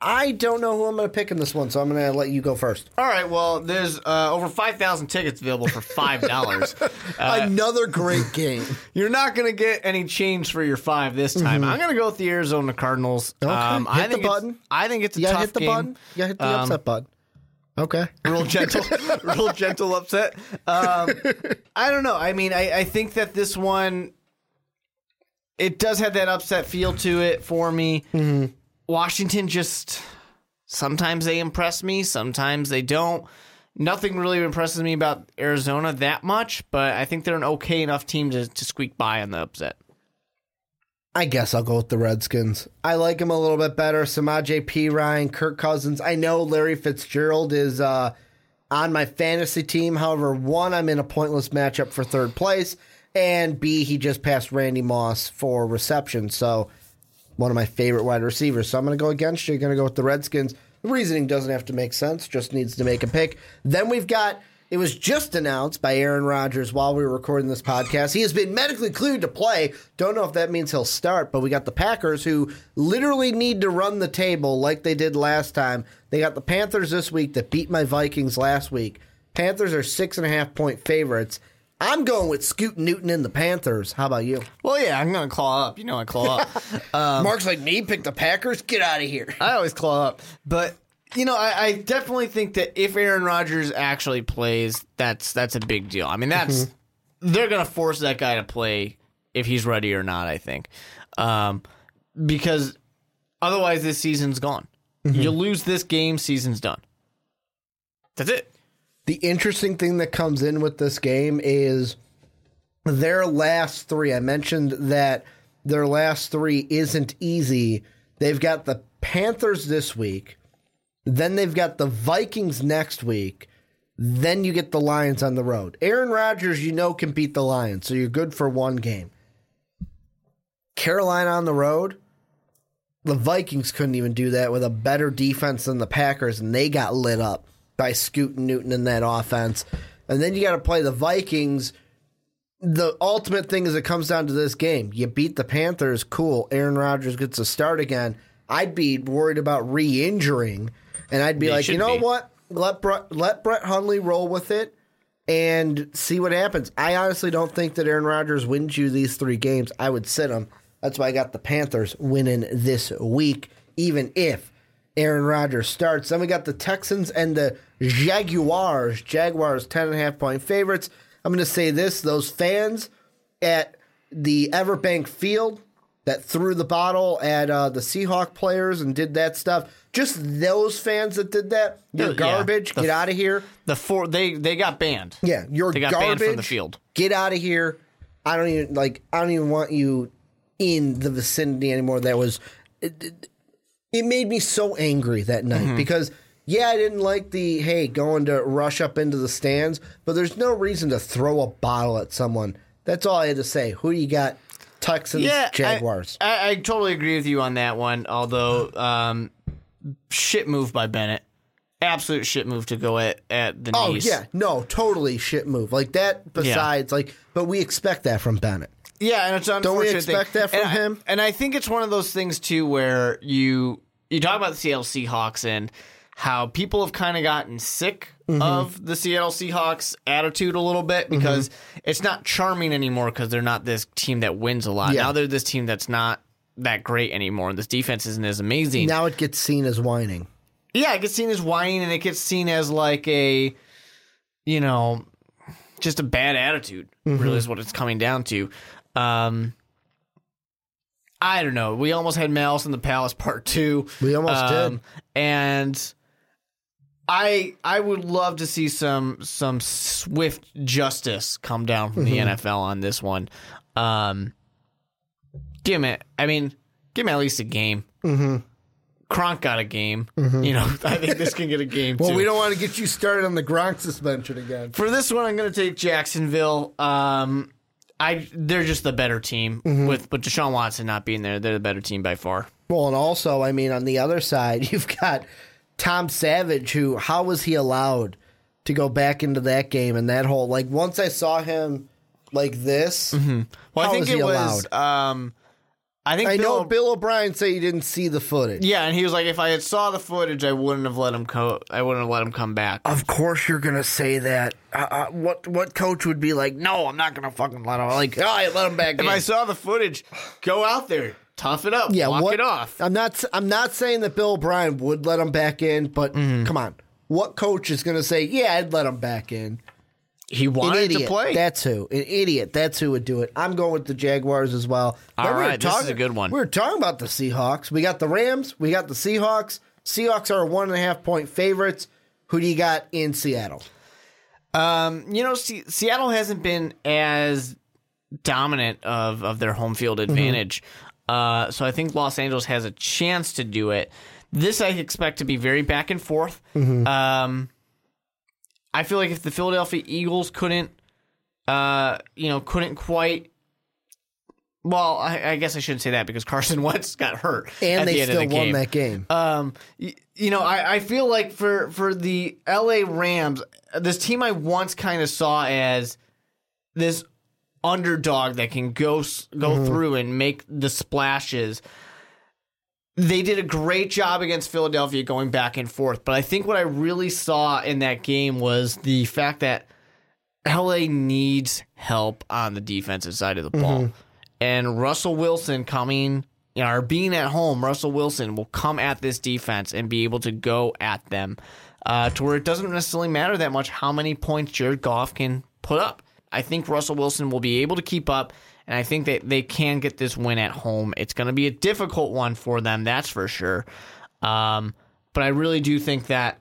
A: I don't know who I'm going to pick in this one, so I'm going to let you go first.
B: All right, well, there's uh, over 5,000 tickets available for $5. uh,
A: Another great game.
B: You're not going to get any change for your five this time. I'm going to go with the Arizona Cardinals.
A: Mm-hmm.
B: Um,
A: Okay,
B: I
A: hit the
B: think it's-
A: button.
B: I think it's a
A: You
B: tough
A: hit the
B: game.
A: button. You to hit the
B: Um,
A: upset button. Okay.
B: real gentle, real gentle upset. Um, I don't know. I mean, I, I think that this one, it does have that upset feel to it for me.
A: Mm-hmm.
B: Washington just sometimes they impress me, sometimes they don't. Nothing really impresses me about Arizona that much, but I think they're an okay enough team to, to squeak by on the upset.
A: I guess I'll go with the Redskins. I like them a little bit better. Samaje Perine, Kirk Cousins. I know Larry Fitzgerald is uh, on my fantasy team. However, one, I'm in a pointless matchup for third place, and B, he just passed Randy Moss for reception. So, one of my favorite wide receivers. So, I'm going to go against you. You're going to go with the Redskins. The reasoning doesn't have to make sense, just needs to make a pick. Then we've got it was just announced by Aaron Rodgers while we were recording this podcast. He has been medically cleared to play. Don't know if that means he'll start, but we got the Packers who literally need to run the table like they did last time. They got the Panthers this week that beat my Vikings last week. Panthers are six and a half point favorites. I'm going with Scoot Newton and the Panthers. How about you?
B: Well, yeah, I'm gonna claw up. You know, I claw up. Um,
A: Mark's like me, pick the Packers. Get out of here.
B: I always claw up, but you know, I, I definitely think that if Aaron Rodgers actually plays, that's that's a big deal. I mean, that's they're gonna force that guy to play if he's ready or not. I think, um, because otherwise, this season's gone. You lose this game, season's done. That's it.
A: The interesting thing that comes in with this game is their last three. I mentioned that their last three isn't easy. They've got the Panthers this week, then they've got the Vikings next week, then you get the Lions on the road. Aaron Rodgers, you know, can beat the Lions, so you're good for one game. Carolina on the road, the Vikings couldn't even do that with a better defense than the Packers, and they got lit up by Scoot Newton in that offense. And then you got to play the Vikings. The ultimate thing is it comes down to this game. You beat the Panthers, cool. Aaron Rodgers gets a start again. I'd be worried about re-injuring, and I'd be
B: They
A: like, you know
B: be.
A: what? Let Brett, let Brett Hundley roll with it and see what happens. I honestly don't think that Aaron Rodgers wins you these three games. I would sit him. That's why I got the Panthers winning this week, even if Aaron Rodgers starts. Then we got the Texans and the Jaguars. Jaguars, 10.5 point favorites. I'm going to say this those fans at the Everbank Field that threw the bottle at uh, the Seahawk players and did that stuff, just those fans that did that, you're
B: Yeah,
A: garbage.
B: the-
A: Get out of here.
B: The four they they got banned.
A: Yeah, you're
B: They got
A: garbage.
B: banned from the field.
A: Get out of here. I don't even like. I don't even want you in the vicinity anymore. That was. It, made me so angry that night
B: Mm-hmm.
A: because yeah, I didn't like the hey going to rush up into the stands, but there's no reason to throw a bottle at someone. That's all I had to say. Who do you got? Texans,
B: Yeah, I-
A: Jaguars.
B: I, I totally agree with you on that one. Although, um, shit move by Bennett. Absolute shit move to go at, at the
A: oh
B: knees.
A: Oh yeah, no, totally shit move like that. Besides, like, but we expect that from Bennett.
B: Yeah, and it's an
A: Don't we expect
B: thing.
A: that from
B: and I-
A: him?
B: and I think it's one of those things too where you you talk about the Seattle Seahawks and how people have kind of gotten sick
A: Mm-hmm.
B: of the Seattle Seahawks attitude a little bit because it's not charming anymore because they're not this team that wins a lot.
A: Yeah.
B: Now they're this team that's not that great anymore. This defense isn't as amazing.
A: Now it gets seen as whining.
B: Yeah, it gets seen as whining and it gets seen as like a, you know, just a bad attitude.
A: Mm-hmm.
B: Really, is what it's coming down to. Um, I don't know. We almost had Malice in the Palace Part Two.
A: We almost
B: Um,
A: did.
B: and I I would love to see some some swift justice come down from the
A: Mm-hmm.
B: NFL on this one. Um, give me, I mean, give me at least a game. Mm-hmm. Gronk got a game. You know, I think this can get a game
A: Mm-hmm. Well,
B: too.
A: we don't want to get you started on the Gronk suspension again.
B: For this one, I'm going to take Jacksonville. Um, I they're just the better team
A: Mm-hmm.
B: with, but Deshaun Watson not being there, they're the better team by far.
A: Well, and also, I mean, on the other side, you've got Tom Savage, who, how was he allowed to go back into that game and that whole, like, once I saw him like this,
B: Well, I think
A: was
B: it
A: he
B: was. Um, I think
A: I
B: Bill,
A: know Bill O'Brien said he didn't see the footage.
B: Yeah, and he was like, if I had saw the footage, I wouldn't have let him co- I wouldn't have let him come back.
A: Of course, you're gonna say that. Uh, uh, what what coach would be like? No, I'm not gonna fucking let him. Like, all right, let him back
B: if
A: in.
B: I saw the footage, go out there, tough it up,
A: yeah,
B: walk
A: what,
B: it off.
A: I'm not. I'm not saying that Bill O'Brien would let him back in, but
B: Mm-hmm.
A: come on, what coach is gonna say? Yeah, I'd let him back in.
B: He
A: An
B: wanted
A: idiot.
B: to play.
A: That's who. An idiot. That's who would do it. I'm going with the Jaguars as well.
B: All
A: Remember we were
B: right, this is
A: talking-
B: a good one.
A: We were talking about the Seahawks. We got the Rams. We got the Seahawks. Seahawks are one and a half point favorites. Who do you got in Seattle?
B: Um, you know, Se- Seattle hasn't been as dominant of of their home field advantage. Uh, so I think Los Angeles has a chance to do it. This I expect to be very back and forth. Um, I feel like if the Philadelphia Eagles couldn't, uh, you know, couldn't quite Well, I, I guess I shouldn't say that because Carson Wentz got hurt,
A: And they
B: the
A: still
B: the
A: won
B: game.
A: that game.
B: Um, y- you know, I, I feel like for for the LA Rams, this team I once kind of saw as this underdog that can go go
A: Mm-hmm.
B: through and make the splashes. They did a great job against Philadelphia going back and forth, but I think what I really saw in that game was the fact that LA needs help on the defensive side of the ball.
A: Mm-hmm.
B: And Russell Wilson coming, you know, or being at home, Russell Wilson will come at this defense and be able to go at them uh, to where it doesn't necessarily matter that much how many points Jared Goff can put up. I think Russell Wilson will be able to keep up, and I think that they can get this win at home. It's going to be a difficult one for them, that's for sure. Um, but I really do think that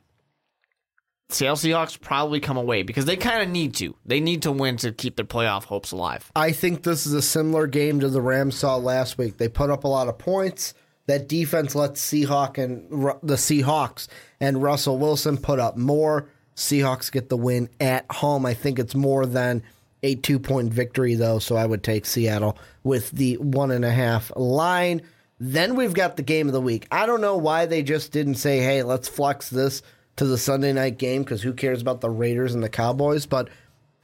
B: Seattle Seahawks probably come away because they kind of need to. They need to win to keep their playoff hopes alive.
A: I think this is a similar game to the Rams saw last week. They put up a lot of points. That defense let Seahawk and the Seahawks and Russell Wilson put up more. Seahawks get the win at home. I think it's more than a two point victory though, so I would take Seattle with the one and a half line. Then we've got the game of the week. I don't know why they just didn't say, "Hey, let's flex this to the Sunday night game," because who cares about the Raiders and the Cowboys? But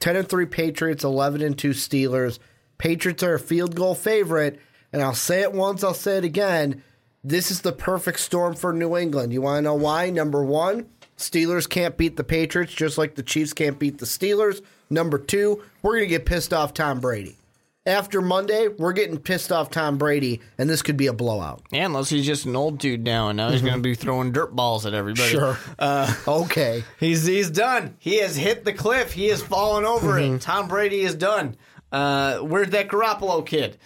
A: 10 and 3 Patriots, 11 and 2 Steelers. Patriots are a field goal favorite, and I'll say it once, I'll say it again. This is the perfect storm for New England. You want to know why? Number one, Steelers can't beat the Patriots just like the Chiefs can't beat the Steelers. Number two, we're going to get pissed off Tom Brady. After Monday, we're getting pissed off Tom Brady, and this could be a blowout.
B: Yeah, unless he's just an old dude now, and now he's going to be throwing dirt balls at everybody.
A: Sure. okay.
B: He's he's done. He has hit the cliff. He has fallen over
A: Mm-hmm.
B: it. Tom Brady is done. Uh, where's that Garoppolo kid?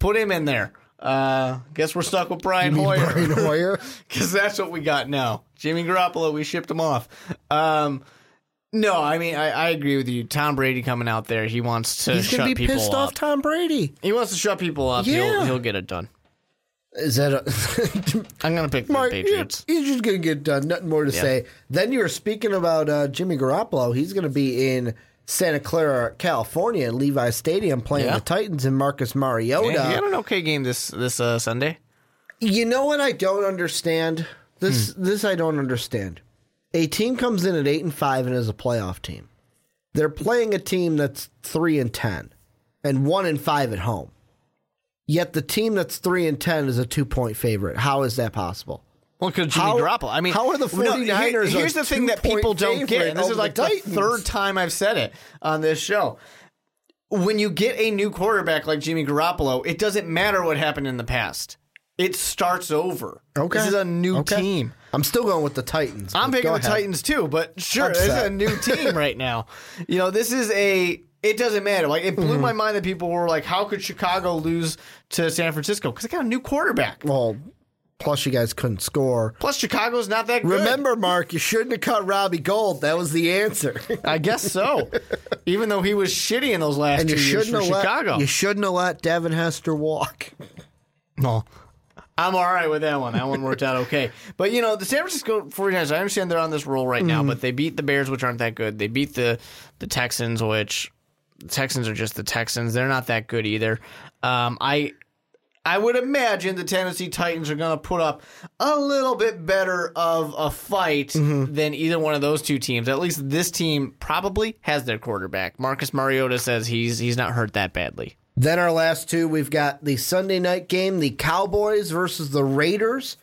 B: Put him in there. Uh, guess we're stuck with Brian Hoyer.
A: Brian Hoyer.
B: because that's what we got now. Jimmy Garoppolo, we shipped him off. Um, no, I mean I, I agree with you. Tom Brady coming out there, he wants to
A: He's
B: shut
A: going to be
B: people
A: pissed
B: up.
A: off Tom Brady.
B: He wants to shut people up. He'll
A: Yeah.
B: he'll get it done.
A: Is that a.
B: I'm gonna pick the
A: Mark,
B: Patriots.
A: He's just going to get done. Nothing more to say. Then you were speaking about uh, Jimmy Garoppolo. He's going to be in Santa Clara, California, at Levi Stadium, playing
B: Yeah.
A: the Titans and Marcus Mariota.
B: Yeah, he had an okay game this this uh, Sunday.
A: You know what I don't understand? This
B: Hmm.
A: this I don't understand. A team comes in at eight and five and is a playoff team. They're playing a team that's three and ten, and one and five at home. Yet the team that's three and ten is a two point favorite. How is that possible?
B: Well, because Jimmy
A: How-
B: Garoppolo. I mean,
A: how are the
B: no,
A: 49ers
B: here- here's the thing that people don't get, and this is like
A: the
B: the, third time I've said it on this show. When you get a new quarterback like Jimmy Garoppolo, it doesn't matter what happened in the past. It starts over.
A: Okay.
B: This is a new
A: Okay.
B: team.
A: I'm still going with the Titans.
B: I'm picking the. Titans too, but sure, this is a new team right now. You know, this is a. It doesn't matter. Like it blew
A: Mm-hmm.
B: my mind that people were like, "How could Chicago lose to San Francisco?" Because they got a new quarterback.
A: Well, plus you guys couldn't score.
B: Plus, Chicago's not that good.
A: Remember, Mark, you shouldn't have cut Robbie Gould. That was the answer.
B: I guess so. Even though he was shitty in those last
A: and
B: two years
A: shouldn't
B: for
A: have
B: Chicago.
A: you shouldn't have let Devin Hester walk.
B: No. I'm all right with that one. That one worked out okay. But, you know, the San Francisco 49ers, I understand they're on this roll right now, but they beat the Bears, which aren't that good. They beat the, the Texans, which the Texans are just the Texans. They're not that good either. Um, I I would imagine the Tennessee Titans are going to put up a little bit better of a fight than either one of those two teams. At least this team probably has their quarterback. Marcus Mariota says he's he's not hurt that badly.
A: Then our last two, we've got the Sunday night game, the Cowboys versus the Raiders.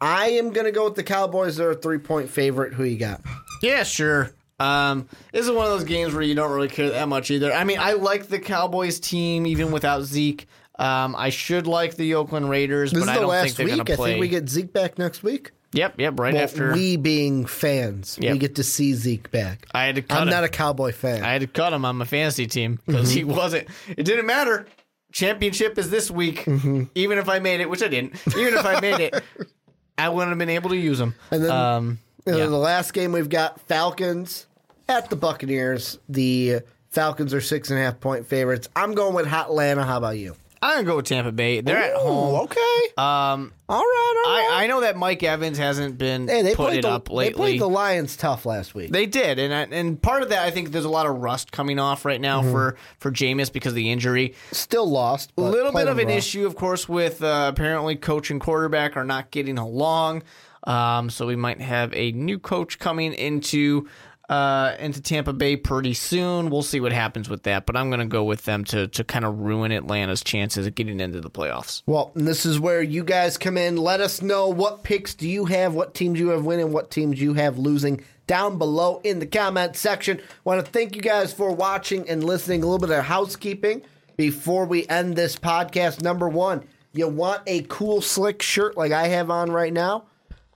A: I am going to go with the Cowboys. They're a three point favorite. Who you got?
B: Yeah, sure. Um, this is one of those games where you don't really care that much either. I mean, I like the Cowboys team even without Zeke. Um, I should like the Oakland Raiders,
A: This
B: but
A: is
B: I
A: the
B: don't think
A: last
B: they're
A: week.
B: going to
A: I think we get Zeke back next week.
B: Yep, yep, right
A: Well,
B: after.
A: we being fans,
B: Yep.
A: we get to see Zeke back.
B: I had to cut
A: I'm
B: him.
A: not a Cowboy fan.
B: I had to cut him on my fantasy team because he
A: Mm-hmm.
B: wasn't. It didn't matter. Championship is this week.
A: Mm-hmm.
B: Even if I made it, which I didn't. Even if I made it, I wouldn't have been able to use him.
A: And then-
B: um,
A: And then the last game we've got Falcons at the Buccaneers. The Falcons are six and a half point favorites. I'm going with Hot Atlanta. How about you?
B: I'm gonna go with Tampa Bay. They're at
A: Ooh,
B: home.
A: Okay.
B: Um,
A: all right. All right.
B: I, I know that Mike Evans hasn't been
A: hey, they
B: putting
A: played
B: it
A: the,
B: up
A: They played the Lions tough last week.
B: They did, and I, and part of that I think there's a lot of rust coming off right now
A: Mm-hmm.
B: for for Jameis because of the injury.
A: Still lost.
B: A little bit of an
A: well.
B: issue, of course, with uh, apparently coach and quarterback are not getting along. Um, so we might have a new coach coming into uh, into Tampa Bay pretty soon. We'll see what happens with that, but I'm going to go with them to to kind of ruin Atlanta's chances of getting into the playoffs.
A: Well, this is where you guys come in. Let us know what picks do you have, what teams you have winning, what teams you have losing down below in the comment section. Want to thank you guys for watching and listening. A little bit of housekeeping before we end this podcast. Number one, you want a cool, slick shirt like I have on right now?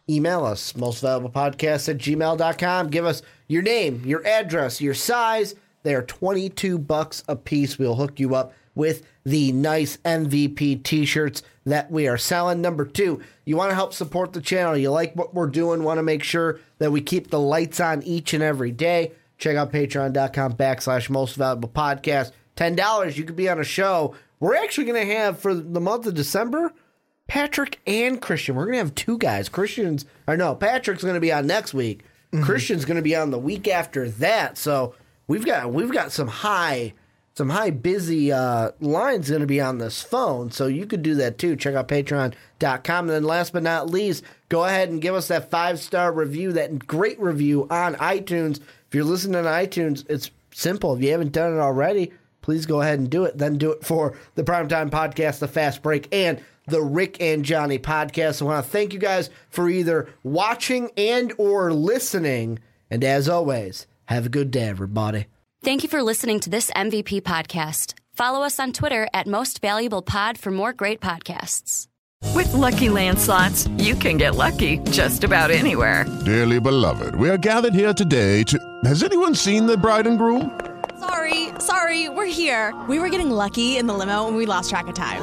A: Email us most valuable podcast at gmail.com give us your name your address your size. They are 22 bucks a piece we'll hook you up with the nice mvp t-shirts that we are selling. Number two you want to help support the channel. You like what we're doing want to make sure that we keep the lights on each and every day. Check out patreon.com backslash most valuable podcast $10 you could be on a show. We're actually going to have for the month of december Patrick and Christian. We're gonna have two guys. Christian's or no, Patrick's gonna be on next week. Christian's gonna be on the week after that. So we've got we've got some high some high busy uh, lines gonna be on this phone. So you could do that too. Check out patreon.com. And then last but not least, go ahead and give us that five star review, that great review on iTunes. If you're listening on iTunes, it's simple. If you haven't done it already, please go ahead and do it. Then do it for the Primetime Podcast, The Fast Break, and the Rick and Johnny Podcast. I want to thank you guys for either watching and or listening. And as always, have a good day, everybody.
C: Thank you for listening to this MVP podcast. Follow us on Twitter at Most Valuable Pod for more great podcasts.
D: With Lucky Land slots, you can get lucky just about anywhere.
E: Dearly beloved, we are gathered here today to. Has anyone seen the bride and groom?
F: Sorry, sorry, we're here. We were getting lucky in the limo and we lost track of time.